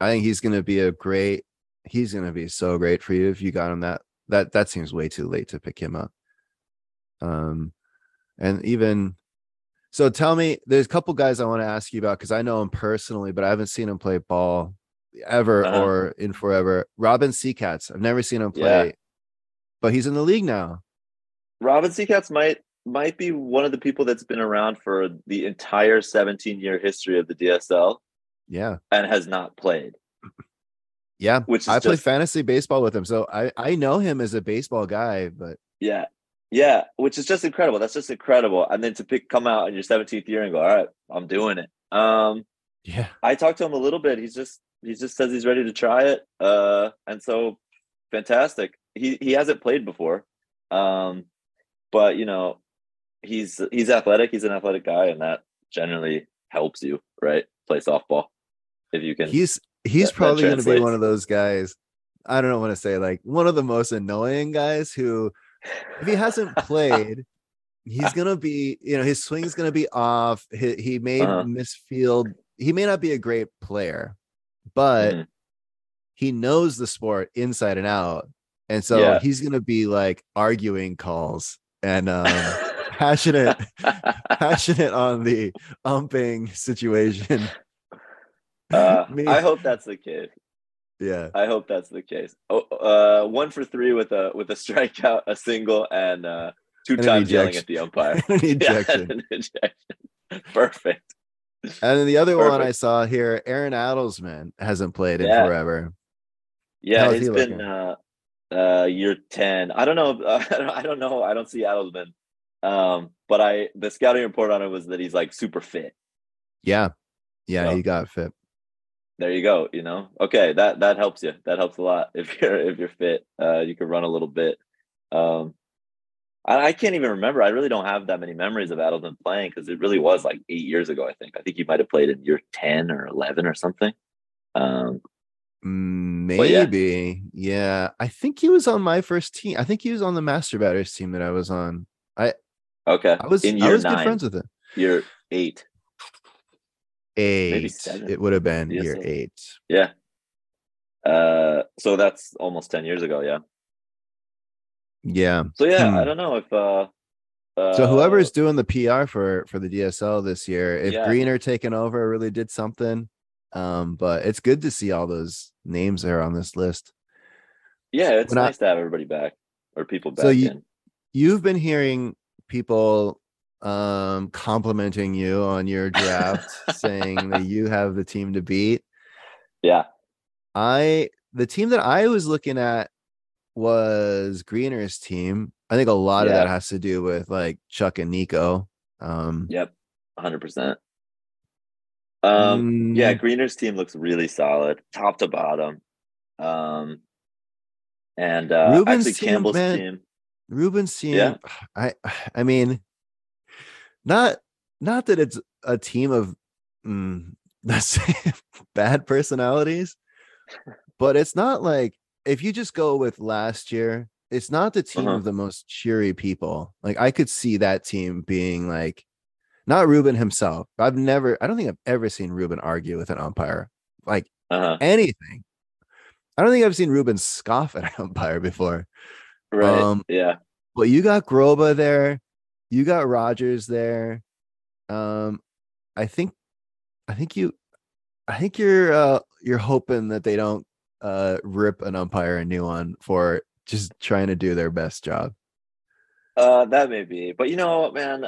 Speaker 2: I think he's going to be a great he's going to be so great for you if you got him that that that seems way too late to pick him up. Um and even so tell me there's a couple guys I want to ask you about cuz I know him personally but I haven't seen him play ball ever
Speaker 1: Uh-huh.
Speaker 2: or in forever. Robin Seacats. I've never seen him play. But he's in the league now.
Speaker 1: Robin Seacats might might be one of the people that's been around for the entire 17 year history of the DSL
Speaker 2: Yeah.
Speaker 1: and has not played.
Speaker 2: Yeah.
Speaker 1: Which is
Speaker 2: I play fantasy baseball with him. So I I know him as a baseball guy, but
Speaker 1: Yeah. Yeah, which is just incredible. That's just incredible. And then to pick come out in your 17th year and go, all right, I'm doing it. Um,
Speaker 2: yeah.
Speaker 1: I talked to him a little bit. He's just he just says he's ready to try it. Uh, and so fantastic. He he hasn't played before, um, but you know he's he's athletic. He's an athletic guy, and that generally helps you, right? Play softball if you can.
Speaker 2: he's he's
Speaker 1: that-
Speaker 2: probably going to be one of those guys i don't want to say like one of the most annoying guys who if he hasn't played he's going to be you know his swing's going to be off he, he may
Speaker 1: Uh-huh.
Speaker 2: miss field he may not be a great player but
Speaker 1: Mhm.
Speaker 2: he knows the sport inside and out and so
Speaker 1: Yeah.
Speaker 2: he's going to be like arguing calls and um passionate passionate on the umping situation
Speaker 1: uh,
Speaker 2: Me-
Speaker 1: I hope that's the case.
Speaker 2: yeah
Speaker 1: I hope that's the case. Oh, uh, one for three with a with a strikeout, a single, and uh, two
Speaker 2: And
Speaker 1: times yelling at the umpire. Yeah,
Speaker 2: ejection.
Speaker 1: ejection. Perfect.
Speaker 2: And then the other one I saw here, Aaron Adelsman hasn't played in
Speaker 1: Yeah.
Speaker 2: forever.
Speaker 1: Yeah,
Speaker 2: How's
Speaker 1: it's
Speaker 2: he
Speaker 1: been uh, uh, year ten. I don't know. I, don't, know. I don't see Adelsman. Um, but I the scouting report on it was that he's like super fit.
Speaker 2: Yeah. Yeah,
Speaker 1: So-
Speaker 2: he got fit.
Speaker 1: There you go. You know, okay, that that helps you. That helps a lot if you're if you're fit. Uh, you can run a little bit. Um, I, I can't even remember. I really don't have that many memories of Adelsman playing because it really was like eight years ago. I think. I think he might have played in year ten or eleven or something. Um, Well, yeah.
Speaker 2: Maybe. Yeah. I think he was on my first team. I think he was on the Master Batters team that I was on.
Speaker 1: I okay,
Speaker 2: I was
Speaker 1: in
Speaker 2: I
Speaker 1: year
Speaker 2: was good
Speaker 1: nine,
Speaker 2: friends with him.
Speaker 1: year eight.
Speaker 2: Eight. It would have been
Speaker 1: Yes,
Speaker 2: year eight.
Speaker 1: Yeah. Uh, so that's almost ten years ago. Yeah.
Speaker 2: Yeah.
Speaker 1: So yeah,
Speaker 2: Hmm.
Speaker 1: I don't know if uh, uh
Speaker 2: So whoever's doing the PR for for the DSL this year, if
Speaker 1: Yeah.
Speaker 2: Greener taking over really did something. Um, but it's good to see all those names there on this list.
Speaker 1: yeah, it's
Speaker 2: when I-
Speaker 1: nice to have everybody back or people back
Speaker 2: So you-
Speaker 1: in.
Speaker 2: you've been hearing people um complimenting you on your draft saying that you have the team to beat
Speaker 1: Yeah.
Speaker 2: i the team that i was looking at was greener's team i think a lot of that has to do with like chuck and nico um
Speaker 1: Yep. Hundred percent. Um. Yeah,
Speaker 2: mm,
Speaker 1: Greener's team looks really solid, top to bottom. Um. And uh,
Speaker 2: Ruben's
Speaker 1: actually,
Speaker 2: team,
Speaker 1: Campbell's
Speaker 2: man,
Speaker 1: team.
Speaker 2: ruben's team
Speaker 1: Yeah.
Speaker 2: i i mean not not that it's a team of mm, let's say bad personalities but it's not like if you just go with last year it's not the team
Speaker 1: Uh-huh.
Speaker 2: of the most cheery people like i could see that team being like not Ruben himself. I've never, I don't think I've ever seen Ruben argue with an umpire like
Speaker 1: Uh-huh.
Speaker 2: anything. I don't think I've seen Ruben scoff at an umpire before.
Speaker 1: Right.
Speaker 2: Um,
Speaker 1: yeah.
Speaker 2: But you got Groba there, you got Rogers there. Um, I think, I think you, I think you're uh you're hoping that they don't uh rip an umpire a new one for just trying to do their best job.
Speaker 1: Uh, that may be, but you know, what, man,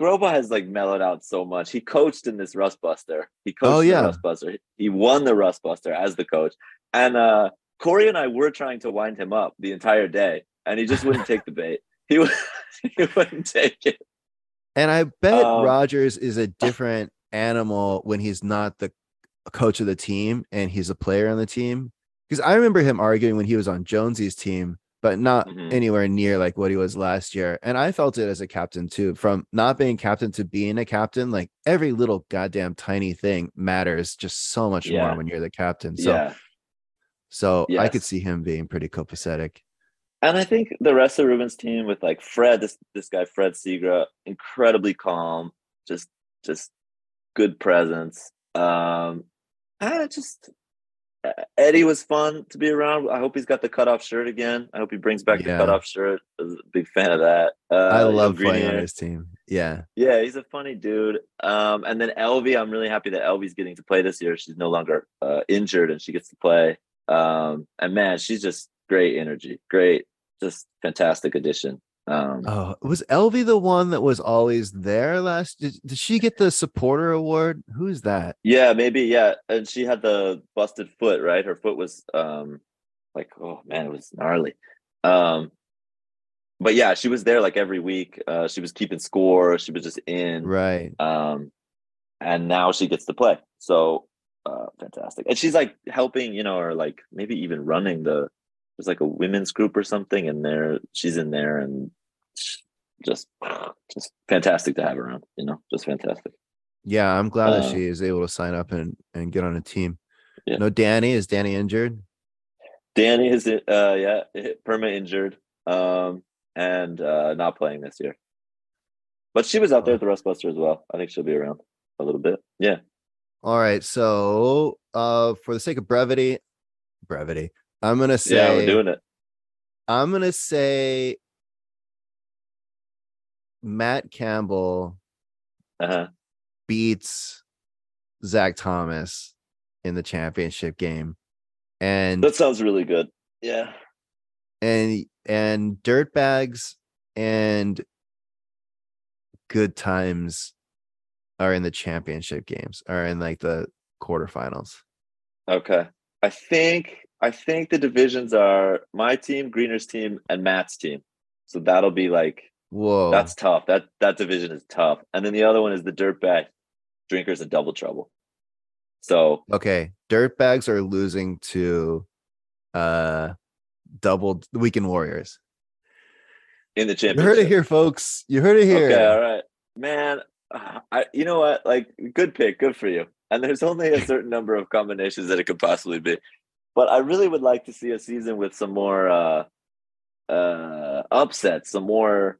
Speaker 1: Groba has like mellowed out so much. He coached in this Rust Buster. He coached
Speaker 2: Oh, yeah.
Speaker 1: the Rust Buster. He won the Rust Buster as the coach. And uh, Corey and I were trying to wind him up the entire day, and he just wouldn't take the bait. He would, he wouldn't take it.
Speaker 2: And I bet
Speaker 1: Um,
Speaker 2: Rogers is a different animal when he's not the coach of the team and he's a player on the team. Because I remember him arguing when he was on Jonesy's team, but not
Speaker 1: Mhm.
Speaker 2: anywhere near like what he was last year. And I felt it as a captain too. From not being captain to being a captain, like every little goddamn tiny thing matters just so much
Speaker 1: Yeah.
Speaker 2: more when you're the captain. So
Speaker 1: yeah.
Speaker 2: so I could see him being pretty copacetic.
Speaker 1: And I think the rest of Ruben's team with like Fred, this this guy Fred Segra, incredibly calm, just just good presence. Um, I just Eddie was fun to be around. I hope he's got the cutoff shirt again. I hope he brings back
Speaker 2: Yeah.
Speaker 1: the cutoff shirt. I was a big fan of that. Uh,
Speaker 2: I love playing on his team. Yeah.
Speaker 1: Yeah, he's a funny dude. Um, and then Elvie, I'm really happy that Elvie's getting to play this year. She's no longer uh, injured and she gets to play. Um, and man, she's just great energy, great, just fantastic addition. Um,
Speaker 2: Oh, was Elvie the one that was always there last? Did, did she get the supporter award? Who's that?
Speaker 1: yeah, maybe, yeah. And she had the busted foot, right? Her foot was um, like, oh man, it was gnarly. Um, but yeah, she was there like every week. Uh, she was keeping score. She was just in.
Speaker 2: Right.
Speaker 1: um and now she gets to play so uh fantastic and she's like helping you know or like maybe even running the there's like a women's group or something and there she's in there and just just fantastic to have around you know just fantastic
Speaker 2: Yeah, I'm glad that
Speaker 1: Uh,
Speaker 2: she is able to sign up and and get on a team.
Speaker 1: Yeah.
Speaker 2: No, Danny is Danny injured?
Speaker 1: danny is uh yeah perma injured um and uh not playing this year but she was out there at the rust buster as well i think she'll be around a little bit yeah
Speaker 2: All right. So, uh, for the sake of brevity, brevity, I'm gonna say
Speaker 1: yeah we're doing it
Speaker 2: I'm gonna say Matt Campbell
Speaker 1: uh-huh.
Speaker 2: beats Zach Thomas in the championship game, and
Speaker 1: that sounds really good. Yeah.
Speaker 2: And and dirtbags and good times are in the championship games are in like the quarterfinals.
Speaker 1: Okay. I think I think the divisions are my team, Greener's team, and Matt's team. So that'll be like
Speaker 2: whoa
Speaker 1: that's tough. That that division is tough. And then the other one is the dirtbag drinkers and double trouble. So
Speaker 2: okay dirtbags are losing to uh double the weekend warriors
Speaker 1: in the championship.
Speaker 2: you heard it here folks you heard it here
Speaker 1: Okay, all right. Man, I you know what? Like good pick, good for you. And there's only a certain number of combinations that it could possibly be. But I really would like to see a season with some more uh uh upsets, some more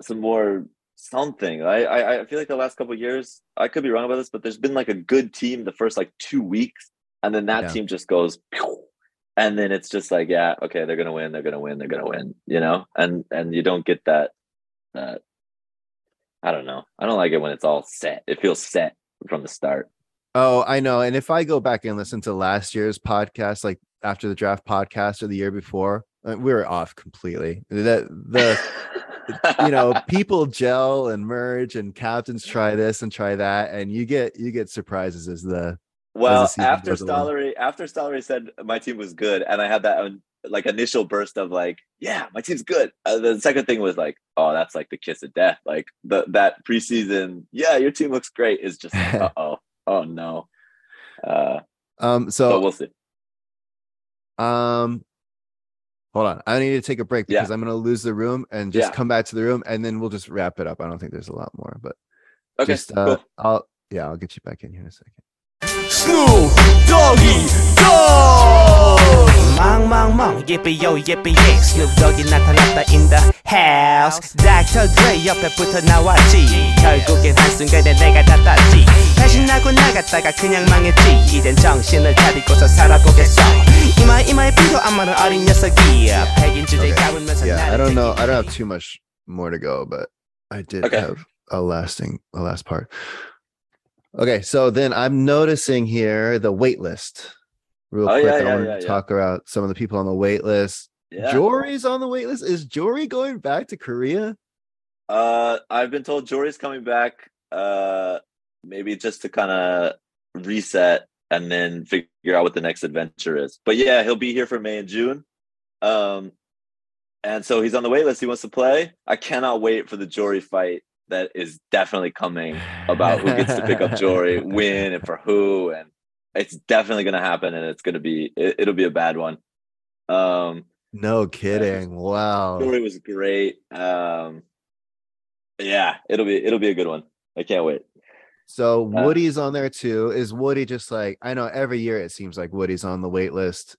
Speaker 1: some more something. I I, I feel like the last couple of years, I could be wrong about this, but there's been like a good team the first like two weeks, and then that
Speaker 2: Yeah.
Speaker 1: team just goes and then it's just like, yeah, okay, they're gonna win, they're gonna win, they're gonna win, you know, and and you don't get that that I don't know. I don't like it when it's all set. It feels set from the start.
Speaker 2: Oh, I know. And if I go back and listen to last year's podcast, like after the draft podcast or the year before, we were off completely. That the you know people gel and merge and captains try this and try that, and you get you get surprises as the
Speaker 1: well,
Speaker 2: season
Speaker 1: after
Speaker 2: goes.
Speaker 1: Stollery, after Stollery said my team was good, and I had that like initial burst of like, yeah, my team's good. Uh, the second thing was like, oh, that's like the kiss of death. Like the that preseason, yeah, your team looks great. Is just uh oh, oh no. Uh,
Speaker 2: um.
Speaker 1: so
Speaker 2: So
Speaker 1: we'll see.
Speaker 2: um, hold on, I need to take a break because yeah. I'm going to lose the room and just
Speaker 1: yeah.
Speaker 2: come back to the room and then we'll just wrap it up. I don't think there's a lot more, but
Speaker 1: okay,
Speaker 2: just, uh,
Speaker 1: cool.
Speaker 2: I'll, yeah, I'll get you back in here in a second.
Speaker 3: Snoop Doggy Dogg. Mong mong mong, yippee yo yippee yay. Snoop Doggy 나타났다 in the house. Dr. Dre 옆에 붙어 나왔지. 결국엔 한순간에 내가 닫았지. 배신하고 나갔다가 그냥 망했지. 이젠 정신을 차리고서 살아보겠어. 이마 이마에 피도 안 마른 어린 녀석이야 백인 주제
Speaker 2: Okay.
Speaker 3: 까불면서
Speaker 2: Yeah, I
Speaker 3: 나를
Speaker 2: don't know.
Speaker 3: 새끼.
Speaker 2: I don't have too much more to go, but I did
Speaker 1: Okay.
Speaker 2: have a lasting, a last part. Okay, so then I'm noticing here the wait list. Real
Speaker 1: Oh,
Speaker 2: quick,
Speaker 1: yeah,
Speaker 2: I
Speaker 1: yeah,
Speaker 2: want
Speaker 1: yeah,
Speaker 2: to
Speaker 1: yeah.
Speaker 2: talk about some of the people on the wait list.
Speaker 1: Yeah.
Speaker 2: Jory's on the wait list. Is Jory going back to Korea?
Speaker 1: Uh, I've been told Jory's coming back. Uh, maybe just to kind of reset and then figure out what the next adventure is. But yeah, he'll be here for May and June. Um, and so he's on the wait list. He wants to play. I cannot wait for the Jory fight that is definitely coming about who gets to pick up Jory, win, and for who. And it's definitely going to happen, and it's going to be it, it'll be a bad one. Um,
Speaker 2: No kidding. Wow.
Speaker 1: Jory was great. Um, yeah, it'll be it'll be a good one. I can't wait.
Speaker 2: So
Speaker 1: Uh,
Speaker 2: Woody's on there too. Is Woody just like I know every year it seems like Woody's on the wait list.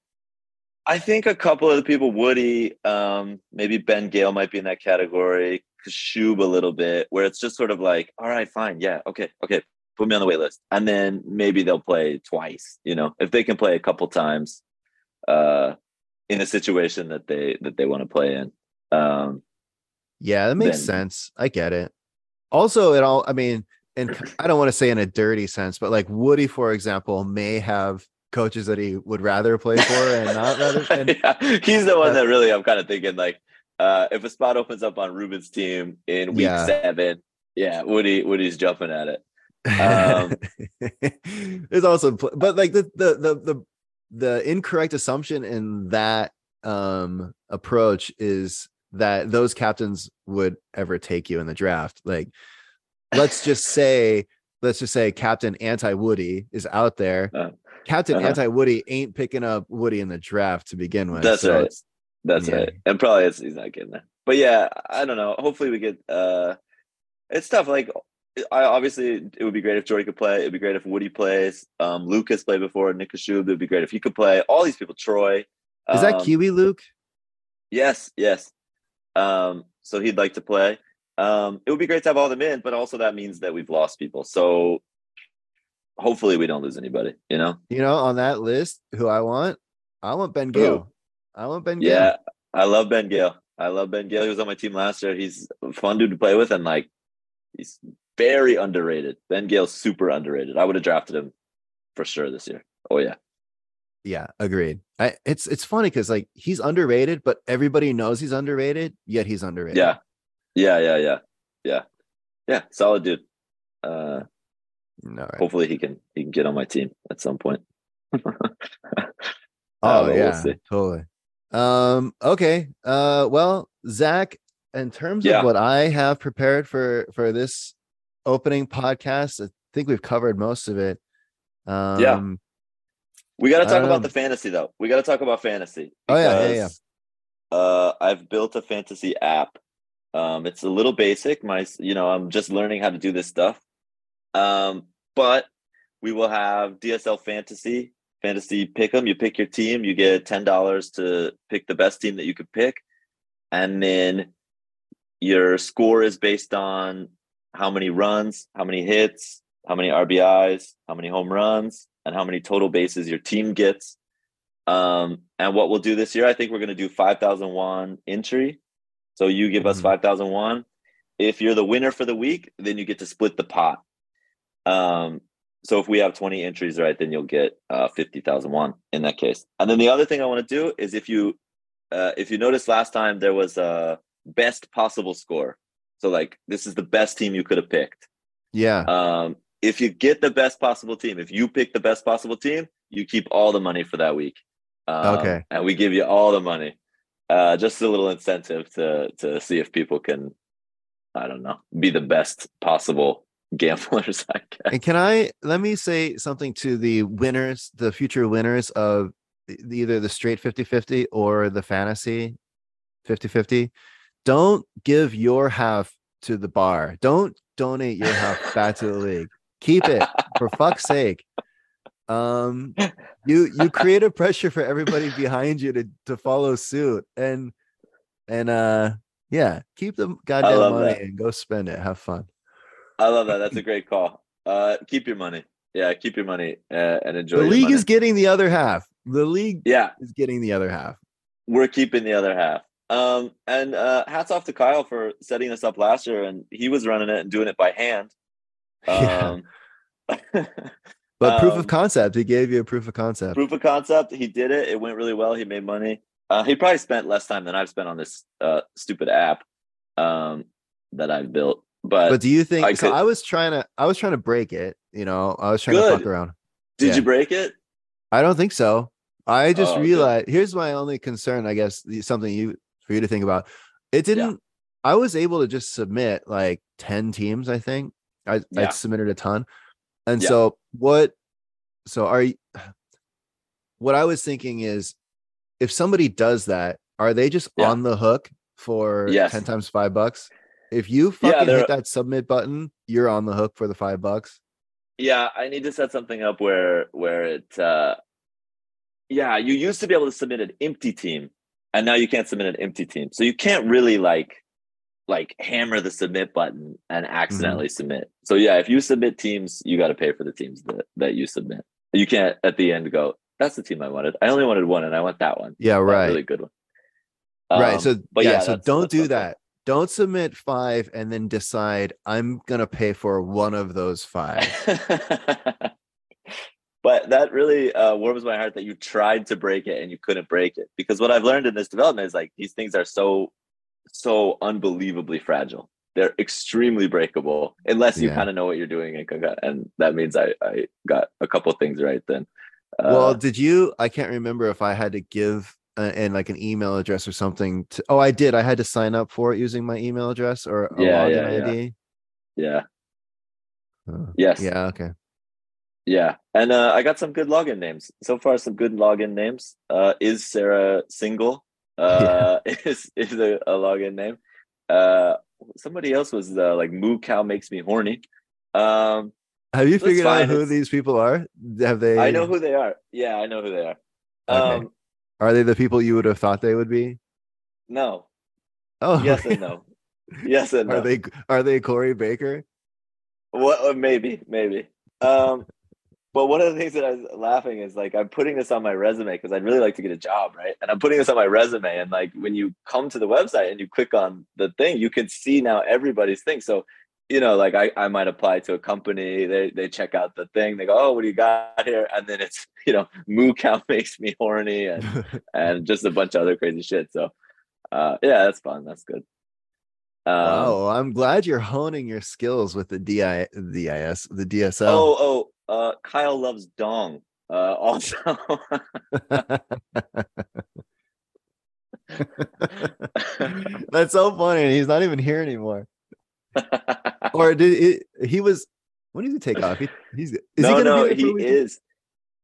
Speaker 1: I think a couple of the people, Woody, um, maybe Ben Gale might be in that category. Kashub a little bit, where it's just sort of like, all right, fine, yeah, okay, okay, put me on the wait list, and then maybe they'll play twice. You know, if they can play a couple times, uh, in a situation that they that they want to play in. Um,
Speaker 2: Yeah, that makes
Speaker 1: then-
Speaker 2: sense. I get it. Also, it all I mean, and I don't want to say in a dirty sense, but like Woody, for example, may have coaches that he would rather play for and not rather and
Speaker 1: yeah, he's the one
Speaker 2: uh,
Speaker 1: that really I'm kind of thinking like, uh, if a spot opens up on Ruben's team in week
Speaker 2: Yeah.
Speaker 1: seven, yeah, Woody Woody's jumping at it. Um,
Speaker 2: there's also but like the the the the the incorrect assumption in that um approach is that those captains would ever take you in the draft like let's just say let's just say captain anti woody is out there
Speaker 1: Uh,
Speaker 2: captain
Speaker 1: uh-huh.
Speaker 2: anti woody ain't picking up woody in the draft to begin with
Speaker 1: That's
Speaker 2: so
Speaker 1: right. That's
Speaker 2: Yeah.
Speaker 1: right. And probably it's, he's not getting there. But yeah, I don't know. Hopefully we get uh it's tough. Like I obviously it would be great if Jordy could play. It'd be great if Woody plays. Um Lucas played before, Nick Kashub. It'd be great if he could play. All these people, Troy.
Speaker 2: is that
Speaker 1: um,
Speaker 2: kiwi luke
Speaker 1: Yes, yes. Um, so he'd like to play. Um, it would be great to have all them in, but also that means that we've lost people. So hopefully we don't lose anybody, you know?
Speaker 2: you know on that list who i want i want ben gill i want ben gill
Speaker 1: Yeah, I love Ben Gale. I love Ben Gale. He was on my team last year. He's a fun dude to play with, and like he's very underrated. Ben Gale's super underrated. I would have drafted him for sure this year. Oh yeah.
Speaker 2: Yeah, agreed. I, it's it's funny because like he's underrated, but everybody knows he's underrated, yet he's underrated.
Speaker 1: Yeah. Yeah, yeah, yeah. Yeah. Yeah. Solid dude. Uh
Speaker 2: No,
Speaker 1: hopefully he can he can get on my team at some point.
Speaker 2: Oh
Speaker 1: we'll
Speaker 2: yeah, totally. Um. Okay. Uh. Well, Zach, in terms
Speaker 1: Yeah.
Speaker 2: of what I have prepared for for this opening podcast, I think we've covered most of it. Um, yeah.
Speaker 1: We got to talk about the fantasy though. We got to talk about fantasy.
Speaker 2: Oh, yeah, yeah, yeah.
Speaker 1: Uh, I've built a fantasy app. Um, it's a little basic. My, you know, I'm just learning how to do this stuff. Um, but we will have DSL fantasy, fantasy pick 'em. You pick your team. You get ten dollars to pick the best team that you could pick, and then your score is based on how many runs, how many hits, how many RBIs, how many home runs, and how many total bases your team gets. Um, and what we'll do this year, I think we're going to do 5,001 entry. So you give us
Speaker 2: Mhm.
Speaker 1: 5,001. If you're the winner for the week, then you get to split the pot. Um, so if we have 20 entries, right, then you'll get uh, 50,001 in that case. And then the other thing I want to do is if you, uh, if you noticed last time there was a best possible score. So like this is the best team you could have picked.
Speaker 2: yeah.
Speaker 1: Um, if you get the best possible team, if you pick the best possible team, you keep all the money for that week. Um,
Speaker 2: Okay.
Speaker 1: And we give you all the money. Uh, just a little incentive to to see if people can, I don't know, be the best possible gamblers. I guess.
Speaker 2: And can I let me say something to the winners, the future winners of either the straight 50-50 or the fantasy 50-50? Don't give your half to the bar. Don't donate your half back to the league. Keep it for fuck's sake. Um you you create a pressure for everybody behind you to to follow suit and and uh yeah keep the goddamn money
Speaker 1: that.
Speaker 2: and go spend it have fun
Speaker 1: I love that. That's a great call. Uh, keep your money. Yeah, keep your money uh, and enjoy.
Speaker 2: the league
Speaker 1: money.
Speaker 2: is getting the other half the league
Speaker 1: Yeah,
Speaker 2: is getting the other half
Speaker 1: we're keeping the other half. Um, and uh, hats off to Kyle for setting this up last year, and he was running it and doing it by hand.
Speaker 2: Yeah.
Speaker 1: Um,
Speaker 2: but proof of
Speaker 1: Um,
Speaker 2: concept he gave you a proof of concept
Speaker 1: proof of concept. He did it. It went really well. He made money. Uh, he probably spent less time than I've spent on this uh, stupid app um, that I've built. But,
Speaker 2: but do you think
Speaker 1: I
Speaker 2: so
Speaker 1: could-
Speaker 2: i was trying to i was trying to break it you know i was trying to fuck around
Speaker 1: did
Speaker 2: yeah.
Speaker 1: you break it?
Speaker 2: I don't think so. I just
Speaker 1: Oh, good.
Speaker 2: realized here's my only concern, I guess, something you for you to think about. It didn't I was able to just submit like 10 teams, I think. I
Speaker 1: Yeah.
Speaker 2: I submitted a ton. And
Speaker 1: Yeah.
Speaker 2: so what so are you what I was thinking is if somebody does that, are they just
Speaker 1: Yeah.
Speaker 2: on the hook for
Speaker 1: Yes.
Speaker 2: 10 times five bucks? If you fucking
Speaker 1: they're-
Speaker 2: hit that submit button, you're on the hook for the five bucks.
Speaker 1: Yeah, I need to set something up where where it uh yeah, you used to be able to submit an empty team and now you can't submit an empty team. So you can't really like like hammer the submit button and accidentally submit. So yeah, if you submit teams, you got to pay for the teams that that you submit. You can't at the end go, that's the team I wanted. I only wanted one and I want that one.
Speaker 2: Yeah, right.
Speaker 1: really good one.
Speaker 2: right.
Speaker 1: Um,
Speaker 2: So
Speaker 1: but
Speaker 2: yeah,
Speaker 1: yeah,
Speaker 2: so
Speaker 1: that's-
Speaker 2: don't
Speaker 1: that's
Speaker 2: do that. Don't submit five and then decide I'm gonna pay for one of those five.
Speaker 1: but that really uh, warms my heart that you tried to break it and you couldn't break it because what i've learned in this development is like these things are so so unbelievably fragile they're extremely breakable unless you
Speaker 2: Yeah.
Speaker 1: kind of know what you're doing and, and that means i i got a couple things right then uh,
Speaker 2: well, did you? I can't remember if I had to give uh, and like an email address or something. To, oh, I did. I had to sign up for it using my email address or a
Speaker 1: Yeah,
Speaker 2: login
Speaker 1: yeah, yeah.
Speaker 2: ID.
Speaker 1: yeah
Speaker 2: Uh,
Speaker 1: yes
Speaker 2: yeah. Okay.
Speaker 1: Yeah, and uh, I got some good login names so far. Some good login names. Uh, is Sarah single? Uh, is is a, a login name? Uh, somebody else was uh, like Moo Cow makes me horny. Um,
Speaker 2: Have you figured out who
Speaker 1: it's-
Speaker 2: these people are? Have they?
Speaker 1: I know who they are. Yeah, I know who they are.
Speaker 2: Okay.
Speaker 1: Um,
Speaker 2: Are they the people you would have thought they would be?
Speaker 1: no.
Speaker 2: Oh,
Speaker 1: Yes
Speaker 2: okay.
Speaker 1: and no. Yes and no.
Speaker 2: Are they? Are they Corey Baker?
Speaker 1: What? uh, Maybe, maybe. Um, but one of the things that I was laughing is like I'm putting this on my resume because I'd really like to get a job, right? And I'm putting this on my resume, and like when you come to the website and you click on the thing, you can see now everybody's thing. So, you know, like I, I might apply to a company, they they check out the thing, they go, oh, what do you got here? And then it's you know, moo cow makes me horny, and and just a bunch of other crazy shit. So, uh, yeah, that's fun. That's good. Um,
Speaker 2: wow, I'm glad you're honing your skills with the DI, DIS, the DSL.
Speaker 1: Oh, oh, uh, Kyle loves dong. Uh, also,
Speaker 2: That's so funny. He's not even here anymore. Or did it, he was? When did he take off? He, he's is he
Speaker 1: no,
Speaker 2: gonna
Speaker 1: no, he
Speaker 2: here for a week?
Speaker 1: is.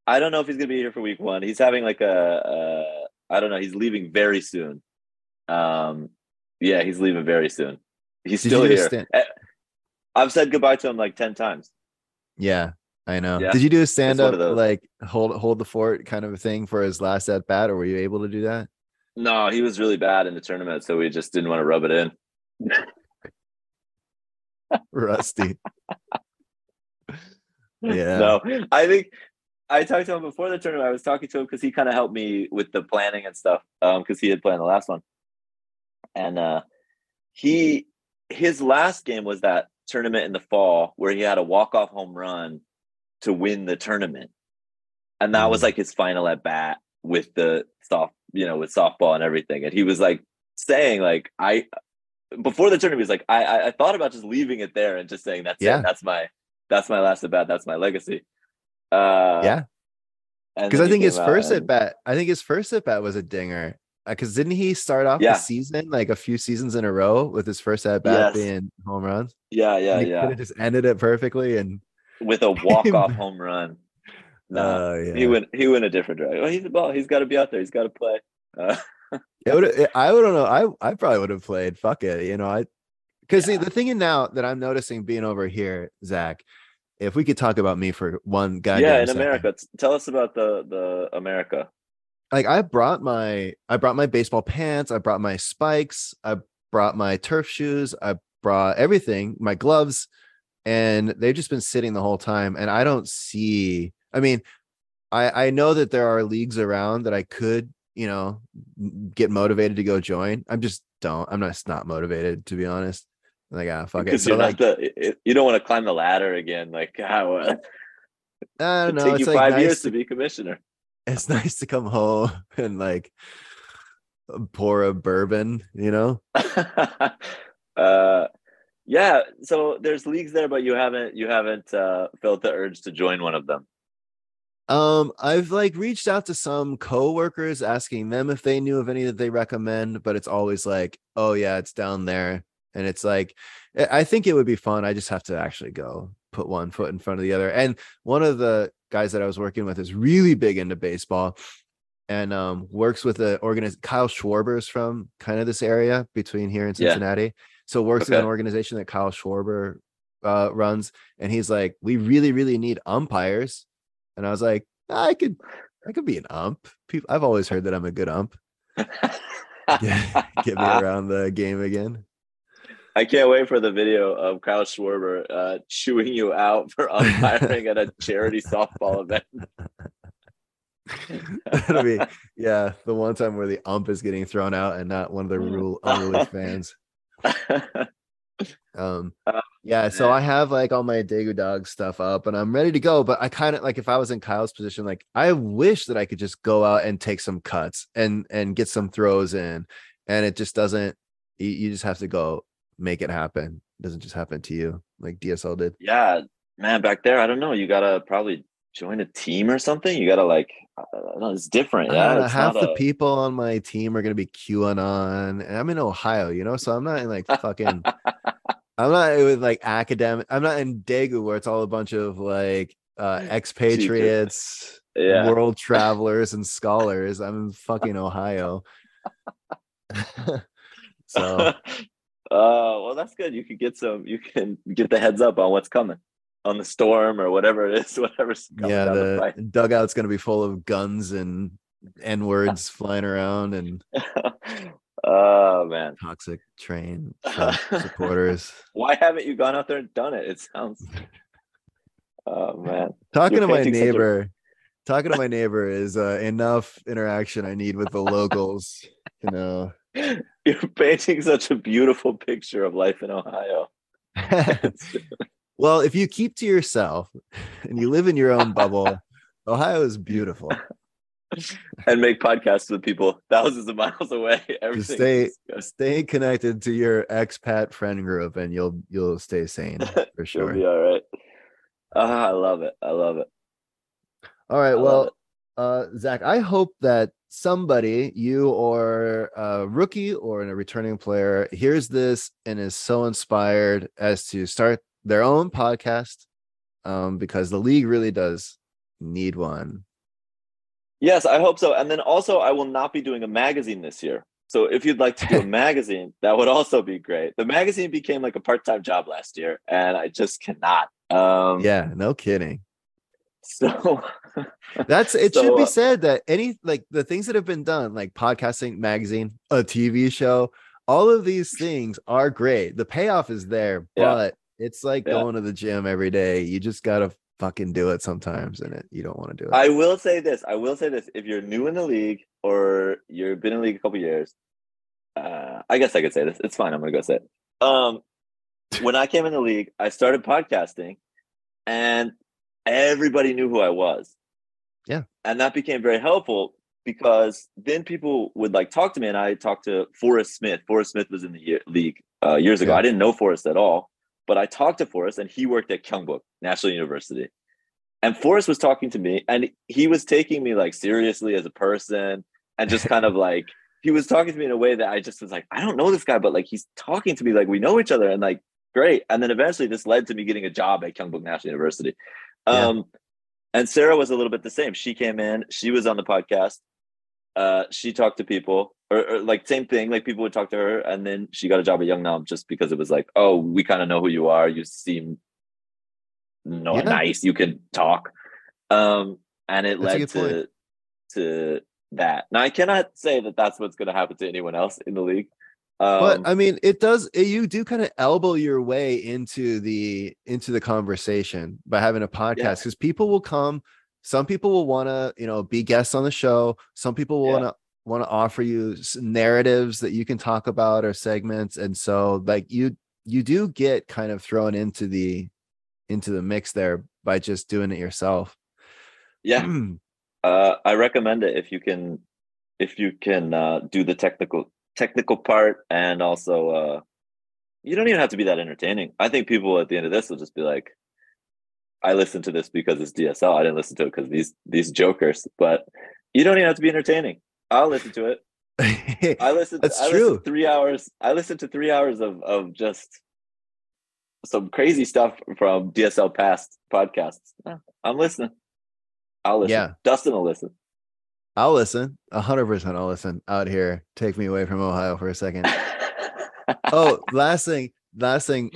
Speaker 1: I don't know if he's gonna be here for week one. He's having like a, uh, don't know. He's leaving very soon. Um, yeah, he's leaving very soon. He's
Speaker 2: Did
Speaker 1: still here.
Speaker 2: stand-
Speaker 1: Eh, I've said goodbye to him like ten times.
Speaker 2: Yeah, I know.
Speaker 1: Yeah,
Speaker 2: Did you do a stand up like hold hold the fort kind of a thing for his last at bat, or were you able to do that?
Speaker 1: No, he was really bad in the tournament, so we just didn't want to rub it in.
Speaker 2: Rusty. yeah.
Speaker 1: No, I think I talked to him before the tournament. I was talking to him because he kind of helped me with the planning and stuff. Um, because he had planned the last one, and uh, he his last game was that tournament in the fall where he had a walk off home run to win the tournament, and that was
Speaker 2: Mm.
Speaker 1: like his final at bat with the soft, you know, with softball and everything. And he was like saying, like I before the tournament, he was like, I I, I thought about just leaving it there and just saying that's
Speaker 2: Yeah.
Speaker 1: it, that's my that's my last at bat, that's my legacy. Uh,
Speaker 2: Yeah. Because I think his first at bat, I think his first at bat was a dinger. Because didn't he start off
Speaker 1: Yeah.
Speaker 2: the season like a few seasons in a row with his first at bat
Speaker 1: Yes.
Speaker 2: being home runs?
Speaker 1: Yeah, yeah,
Speaker 2: And he could
Speaker 1: yeah.
Speaker 2: have just ended it perfectly. And
Speaker 1: With a walk off home run. No,
Speaker 2: uh, yeah.
Speaker 1: he went he went a different direction. Well, he's a ball. He's got to be out there. He's got to play. Uh,
Speaker 2: It would. I would know. I I probably would have played. Fuck it. You know. I because
Speaker 1: Yeah.
Speaker 2: the thing now that I'm noticing being over here, Zach, if we could talk about me for one guy,
Speaker 1: yeah, in America. T- Tell us about the the America.
Speaker 2: Like I brought my I brought my baseball pants, I brought my spikes, I brought my turf shoes, I brought everything, my gloves, and they've just been sitting the whole time. And I don't see, I mean, I I know that there are leagues around that I could, you know, get motivated to go join. I'm just don't. I'm just not motivated to be honest. Like ah, fuck it.
Speaker 1: So
Speaker 2: like,
Speaker 1: the, you don't want to climb the ladder again. Like how uh,
Speaker 2: I don't
Speaker 1: it
Speaker 2: know.
Speaker 1: take
Speaker 2: It's
Speaker 1: you
Speaker 2: like
Speaker 1: five
Speaker 2: nice
Speaker 1: years
Speaker 2: to,
Speaker 1: to be commissioner.
Speaker 2: it's nice to come home and like pour a bourbon, you know.
Speaker 1: uh, yeah. So there's leagues there, but you haven't you haven't uh, felt the urge to join one of them.
Speaker 2: Um, I've like reached out to some coworkers asking them if they knew of any that they recommend, but it's always like, oh yeah, it's down there. And it's like, I think it would be fun. I just have to actually go put one foot in front of the other. And one of the guys that I was working with is really big into baseball and um works with the organization. Kyle Schwarber is from kind of this area between here and. Cincinnati. So works in an organization that Kyle Schwarber uh runs. And he's like, we really, really need umpires. And I was like, I could I could be an ump. People I've always heard that I'm a good ump. Get, get me around the game again.
Speaker 1: I can't wait for the video of Kyle Schwarber uh, chewing you out for umpiring at a charity softball event.
Speaker 2: That'll be yeah, the one time where the ump is getting thrown out and not one of the rule unruly fans. Um
Speaker 1: Uh,
Speaker 2: yeah, so. I have like all my Daegu dog stuff up and I'm ready to go, but I kind of like if I was in Kyle's position, like I wish that I could just go out and take some cuts and and get some throws in. And it just doesn't you, you just have to go make it happen. It doesn't just happen to you like DSL did.
Speaker 1: yeah, man, back there, I don't know. You gotta probably join a team or something. You gotta like, I don't know, it's different. Yeah,
Speaker 2: know,
Speaker 1: it's
Speaker 2: half the
Speaker 1: a-
Speaker 2: people on my team are gonna be QAnon, and I'm in Ohio, you know, so I'm not in like fucking. I'm not with like academic. I'm not in Daegu where it's all a bunch of like uh expatriates,
Speaker 1: yeah.
Speaker 2: world travelers, and scholars. I'm in fucking Ohio. so
Speaker 1: uh, well, that's good. You can get some. You can get the heads up on what's coming, on the storm or whatever it is, whatever's coming
Speaker 2: yeah,
Speaker 1: the
Speaker 2: the dugout's gonna be full of guns and n words flying around and
Speaker 1: oh man,
Speaker 2: toxic train supporters.
Speaker 1: why haven't you gone out there and done it? It sounds. Oh man,
Speaker 2: talking
Speaker 1: You're
Speaker 2: to my
Speaker 1: such a-
Speaker 2: neighbor talking to my neighbor is uh, enough interaction i need with the locals you know
Speaker 1: you're painting such a beautiful picture of life in Ohio.
Speaker 2: Well if you keep to yourself and you live in your own bubble ohio is beautiful
Speaker 1: and make podcasts with people thousands of miles away. Everything.
Speaker 2: stay- stay connected to your expat friend group and you'll you'll stay sane for
Speaker 1: You'll
Speaker 2: sure
Speaker 1: be all right. Ah, I love it. I love it.
Speaker 2: all right
Speaker 1: I
Speaker 2: well uh zach i hope that somebody you or a rookie or a returning player hears this and is so inspired as to start their own podcast um because the league really does need one
Speaker 1: Yes, I hope so. And then also, I will not be doing a magazine this year. So if you'd like to do a magazine, that would also be great. The magazine became like a part-time job last year, and I just cannot. Um,
Speaker 2: yeah no kidding
Speaker 1: So
Speaker 2: that's it
Speaker 1: So,
Speaker 2: should be
Speaker 1: uh,
Speaker 2: said that any like the things that have been done like podcasting magazine a tv show all of these things are great the payoff is there
Speaker 1: Yeah.
Speaker 2: but it's like
Speaker 1: Yeah.
Speaker 2: going to the gym every day you just gotta fucking do it sometimes and it you don't want to do it
Speaker 1: I will say this. I will say this. If you're new in the league or you've been in the league a couple years, uh, I guess I could say this. It's fine. I'm gonna go say it. Um, when I came in the league, I started podcasting, and everybody knew who I was.
Speaker 2: Yeah.
Speaker 1: and that became very helpful because then people would like talk to me, and I talked to Forrest Smith. Forrest Smith was in the year, league uh, years ago.
Speaker 2: Yeah.
Speaker 1: I didn't know Forrest at all, but I talked to Forrest, and he worked at Kyungpook National University. And Forrest was talking to me, and he was taking me like seriously as a person, and just kind of like he was talking to me in a way that I just was like, I don't know this guy, but like he's talking to me like we know each other, and like great. And then eventually, this led to me getting a job at Kyungpook National University.
Speaker 2: Yeah.
Speaker 1: Um, and Sarah was a little bit the same. She came in, she was on the podcast. Uh, she talked to people, or, or like same thing. Like people would talk to her, and then she got a job at Yeungnam just because it was like, oh, we kind of know who you are. You seem no
Speaker 2: Yeah.
Speaker 1: nice. You can talk. Um, and it
Speaker 2: That's
Speaker 1: led
Speaker 2: good point.
Speaker 1: to to that. Now I cannot say that that's what's going to happen to anyone else in the league. Um,
Speaker 2: but I mean, it does. you do kind of elbow your way into the into the conversation by having a podcast because people will come. Some people will want to, you know, be guests on the show. Some people will
Speaker 1: Yeah.
Speaker 2: want to want to offer you narratives that you can talk about or segments, and so like you you do get kind of thrown into the into the mix there by just doing it yourself.
Speaker 1: yeah, uh, I recommend it if you can if you can uh, do the technical technical part and also uh, you don't even have to be that entertaining. I think people at the end of this will just be like, I listened to this because it's DSL. I didn't listen to it because these these jokers. But you don't even have to be entertaining. I'll listen to it. I listened.
Speaker 2: That's
Speaker 1: I
Speaker 2: true.
Speaker 1: Listened three hours. I listened to three hours of of just some crazy stuff from DSL past podcasts. I'm listening. I'll listen.
Speaker 2: Yeah.
Speaker 1: Dustin will listen.
Speaker 2: I'll listen. A hundred percent. I'll listen out here. Take me away from Ohio for a second. oh, last thing, last thing.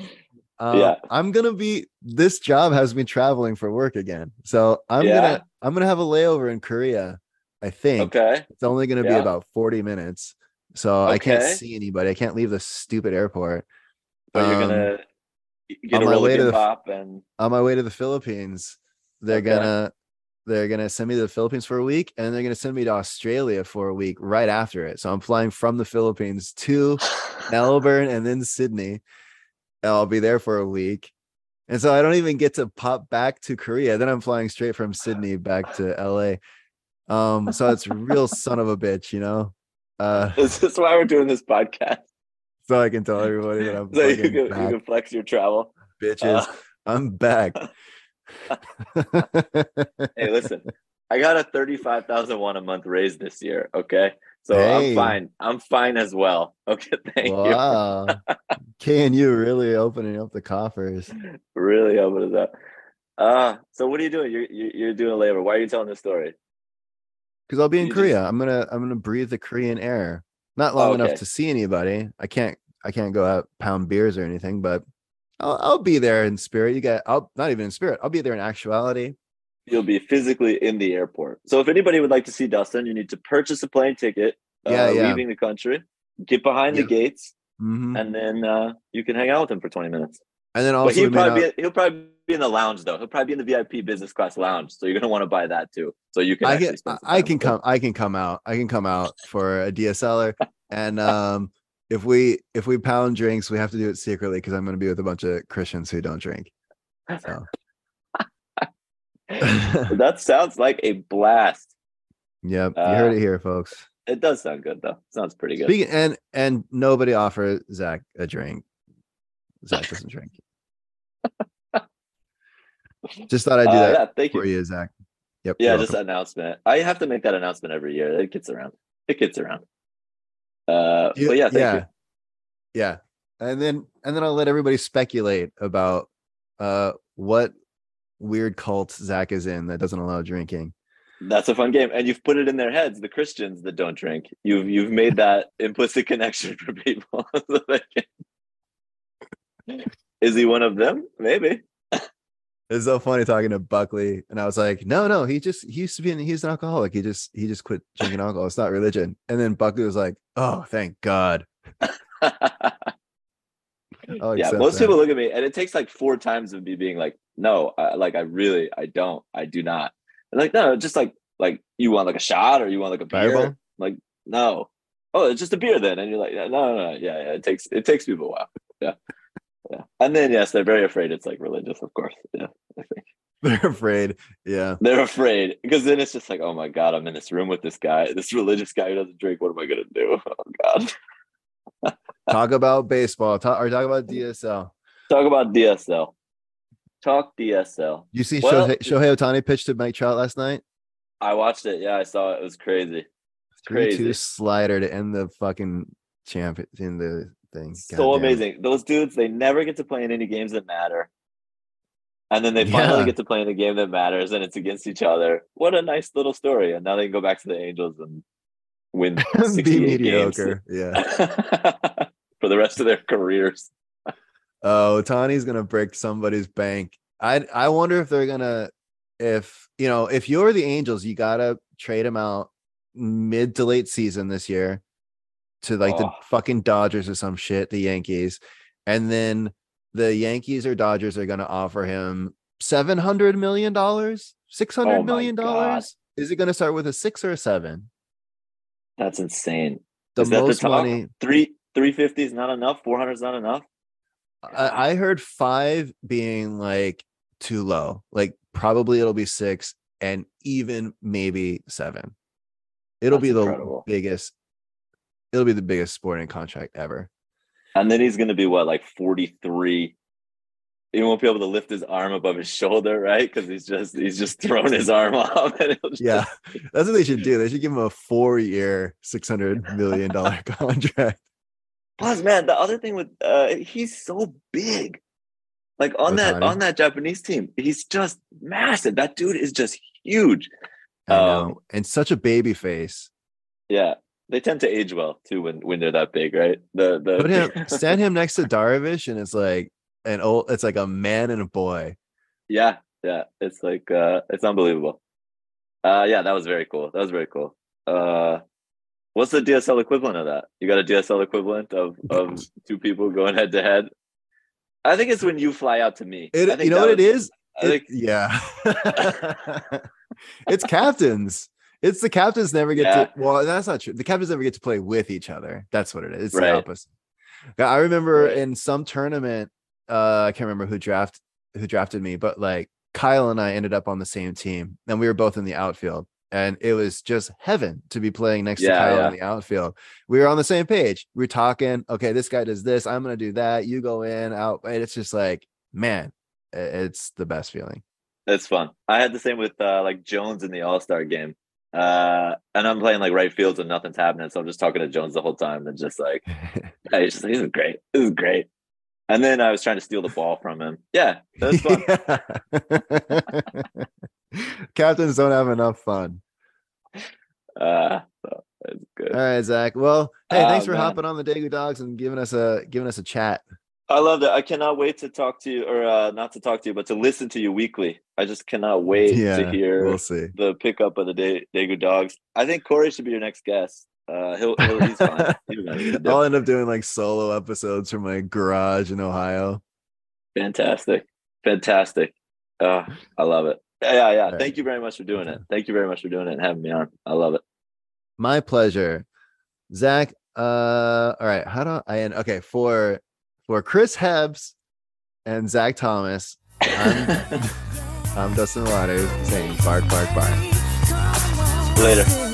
Speaker 2: Um,
Speaker 1: Yeah.
Speaker 2: I'm gonna be. This job has me traveling for work again, so I'm
Speaker 1: Yeah.
Speaker 2: gonna I'm gonna have a layover in Korea. I think
Speaker 1: okay.
Speaker 2: it's only gonna be about 40 minutes, so I can't see anybody. I can't leave the stupid airport.
Speaker 1: You're
Speaker 2: Um,
Speaker 1: gonna get
Speaker 2: on
Speaker 1: a
Speaker 2: my
Speaker 1: roll
Speaker 2: way to the-
Speaker 1: pop and
Speaker 2: On my way to the Philippines, they're
Speaker 1: Okay.
Speaker 2: gonna they're gonna send me to the Philippines for a week, and they're gonna send me to Australia for a week right after it. So I'm flying from the Philippines to Melbourne and then Sydney. I'll be there for a week. And so I don't even get to pop back to Korea. Then I'm flying straight from Sydney back to LA. Um, so it's real son of a bitch, you know. Uh,
Speaker 1: this is why we're doing this podcast.
Speaker 2: so I can tell everybody that I'm
Speaker 1: So you can, you can flex your travel.
Speaker 2: bitches.
Speaker 1: Uh,
Speaker 2: I'm back.
Speaker 1: hey, listen, I got a thirty-five thousand one a month raise this year. Okay, so
Speaker 2: Hey.
Speaker 1: I'm fine. I'm fine as well. Okay, thank you.
Speaker 2: wow. KNU really opening up the coffers.
Speaker 1: Really open it up. Uh so what are you doing? You're you're, you're doing a labor. Why are you telling this story?
Speaker 2: because I'll be in
Speaker 1: You just-
Speaker 2: Korea. I'm gonna I'm gonna breathe the Korean air. Not long
Speaker 1: Okay.
Speaker 2: enough to see anybody. I can't I can't go out pound beers or anything, but I'll I'll be there in spirit. You got I'll not even in spirit. I'll be there in actuality.
Speaker 1: You'll be physically in the airport. So if anybody would like to see Dustin, you need to purchase a plane ticket. Uh,
Speaker 2: Yeah, yeah.
Speaker 1: Leaving the country, get behind
Speaker 2: Yeah.
Speaker 1: the gates,
Speaker 2: Mhm.
Speaker 1: and then uh, you can hang out with him for twenty minutes.
Speaker 2: And then also
Speaker 1: he'll probably
Speaker 2: not-
Speaker 1: be he'll probably be in the lounge though. He'll probably be in the VIP business class lounge. So you're gonna want to buy that too. So you can
Speaker 2: I can I can come I can come out. I can come out for a DSLer. And um if we if we pound drinks, we have to do it secretly because I'm gonna be with a bunch of Christians who don't drink. So
Speaker 1: that sounds like a blast.
Speaker 2: yep, you heard
Speaker 1: Uh,
Speaker 2: it here, folks.
Speaker 1: It does sound good though. Sounds pretty good.
Speaker 2: Speaking and and nobody offer Zach a drink. Zach doesn't drink. Just thought I'd do
Speaker 1: Uh,
Speaker 2: that
Speaker 1: yeah, thank
Speaker 2: for
Speaker 1: you.
Speaker 2: you, Zach. Yep.
Speaker 1: Yeah, just
Speaker 2: welcome.
Speaker 1: announcement. I have to make that announcement every year. It gets around. It gets around. Uh,
Speaker 2: You-
Speaker 1: but yeah, thank
Speaker 2: yeah,
Speaker 1: you.
Speaker 2: yeah. And then and then I'll let everybody speculate about uh what weird cult Zach is in that doesn't allow drinking.
Speaker 1: That's a fun game, and you've put it in their heads. The Christians that don't drink, you've you've made that implicit connection for people. so can- Is he one of them? Maybe.
Speaker 2: It's so funny talking to Buckley, and I was like, "No, no, he just he used to be an, he's an alcoholic. He just he just quit drinking alcohol. It's not religion." And then Buckley was like, "Oh, thank God."
Speaker 1: Yeah, most
Speaker 2: that.
Speaker 1: people look at me, and it takes like four times of me being like, "No, I, like I really, I don't, I do not." And like, no, just like like you want like a shot or you want like a beer?
Speaker 2: Fireball?
Speaker 1: Like, no. Oh, it's just a beer then, and you're like, no, no, no, yeah, yeah. It takes it takes people a while. Yeah, yeah. And then yes, they're very afraid it's like religious, of course. Yeah, I think
Speaker 2: They're afraid. Yeah.
Speaker 1: they're afraid because then it's just like, oh my god, I'm in this room with this guy, this religious guy who doesn't drink. What am I gonna do? Oh god.
Speaker 2: Talk about baseball. Talk or talk about DSL.
Speaker 1: Talk about DSL. Talk DSL.
Speaker 2: You see
Speaker 1: Well-
Speaker 2: Shohei, Shohei Ohtani pitched to Mike Trout last night.
Speaker 1: I watched it. Yeah, I saw it. It was crazy.
Speaker 2: Two
Speaker 1: Crazy.
Speaker 2: slider to end the fucking champ in the thing.
Speaker 1: So
Speaker 2: Goddamn.
Speaker 1: amazing. Those dudes, they never get to play in any games that matter. And then they finally
Speaker 2: Yeah.
Speaker 1: get to play in a game that matters and it's against each other. What a nice little story. And now they can go back to the Angels and win
Speaker 2: Be
Speaker 1: 68 games.
Speaker 2: Yeah.
Speaker 1: for the rest of their careers.
Speaker 2: Oh, Ohtani's gonna break somebody's bank I I wonder if they're gonna if you know if you're the Angels, you gotta trade him out mid to late season this year to like the
Speaker 1: Oh.
Speaker 2: fucking Dodgers or some shit, the Yankees, and then the Yankees or Dodgers are gonna offer him seven hundred million dollars, six hundred
Speaker 1: Oh
Speaker 2: million dollars. Is it gonna start with a six or a seven?
Speaker 1: That's insane.
Speaker 2: The
Speaker 1: Is that the
Speaker 2: most money.
Speaker 1: Three three fifty is not enough. Four hundred is not enough.
Speaker 2: I, I heard five being like too low. Like probably it'll be six and even maybe seven. It'll
Speaker 1: That's
Speaker 2: be the
Speaker 1: incredible.
Speaker 2: biggest. It'll be the biggest sporting contract ever.
Speaker 1: And then he's gonna be what, like forty three. He won't be able to lift his arm above his shoulder, right? Because he's just he's just thrown his arm off. And just-
Speaker 2: Yeah, that's what they should do. They should give him a four-year, six hundred million dollar contract.
Speaker 1: Plus, man, the other thing with uh he's so big. Like on that on that Japanese team, he's just massive. That dude is just huge.
Speaker 2: I know,
Speaker 1: Um,
Speaker 2: and such a baby face.
Speaker 1: Yeah. They tend to age well too when when they're that big, right? The the
Speaker 2: Put him, stand him next to Darvish, and it's like an old. It's like a man and a boy.
Speaker 1: Yeah, yeah. It's like uh it's unbelievable. Uh yeah, that was very cool. That was very cool. Uh what's the DSL equivalent of that? You got a DSL equivalent of of two people going head to head? I think it's when you fly out to me.
Speaker 2: It, you know what it
Speaker 1: was-
Speaker 2: is?
Speaker 1: I
Speaker 2: It-
Speaker 1: think
Speaker 2: yeah. it's captains. It's the captains never get
Speaker 1: Yeah.
Speaker 2: to well, that's not true. The captains never get to play with each other. That's what it is. It's
Speaker 1: Right.
Speaker 2: the opposite. Yeah, I remember
Speaker 1: Right.
Speaker 2: in some tournament, uh, I can't remember who draft who drafted me, but like Kyle and I ended up on the same team, and we were both in the outfield. And it was just heaven to be playing next to
Speaker 1: Yeah,
Speaker 2: Kyle
Speaker 1: yeah.
Speaker 2: in the outfield. We were on the same page. We are talking, okay, this guy does this, I'm gonna do that, you go in, out. And it's just like, man, it's the best feeling.
Speaker 1: it's fun. I had the same with uh like Jones in the All-Star game. Uh and I'm playing like right field so nothing's happening. So I'm just talking to Jones the whole time and just like yeah, he's just like, this is great. This is great. And then I was trying to steal the ball from him. Yeah, that was fun.
Speaker 2: Captains don't have enough fun.
Speaker 1: Uh, so it's good.
Speaker 2: All right, Zach. Well, hey, thanks
Speaker 1: Oh,
Speaker 2: for
Speaker 1: man.
Speaker 2: hopping on the Daegu Doggs and giving us a giving us a chat.
Speaker 1: I love that. I cannot wait to talk to you, or uh, not to talk to you, but to listen to you weekly. I just cannot wait
Speaker 2: yeah,
Speaker 1: to hear
Speaker 2: we'll see.
Speaker 1: the pickup of the Daegu Doggs. I think Corey should be your next guest. Uh, he'll, he'll he's fine. He's not gonna do-
Speaker 2: I'll end up doing like solo episodes from my garage in Ohio.
Speaker 1: Fantastic, fantastic. Uh, I love it. Yeah, yeah. yeah.
Speaker 2: right.
Speaker 1: Thank you very much for doing it. Thank you very much for doing it and having me on. I love it.
Speaker 2: My pleasure, Zach. Uh, all right. How do I end? Okay, for for Chris Hebs and Zach Thomas, I'm, I'm Dustin Waters saying bark, bark, bark.
Speaker 1: Later.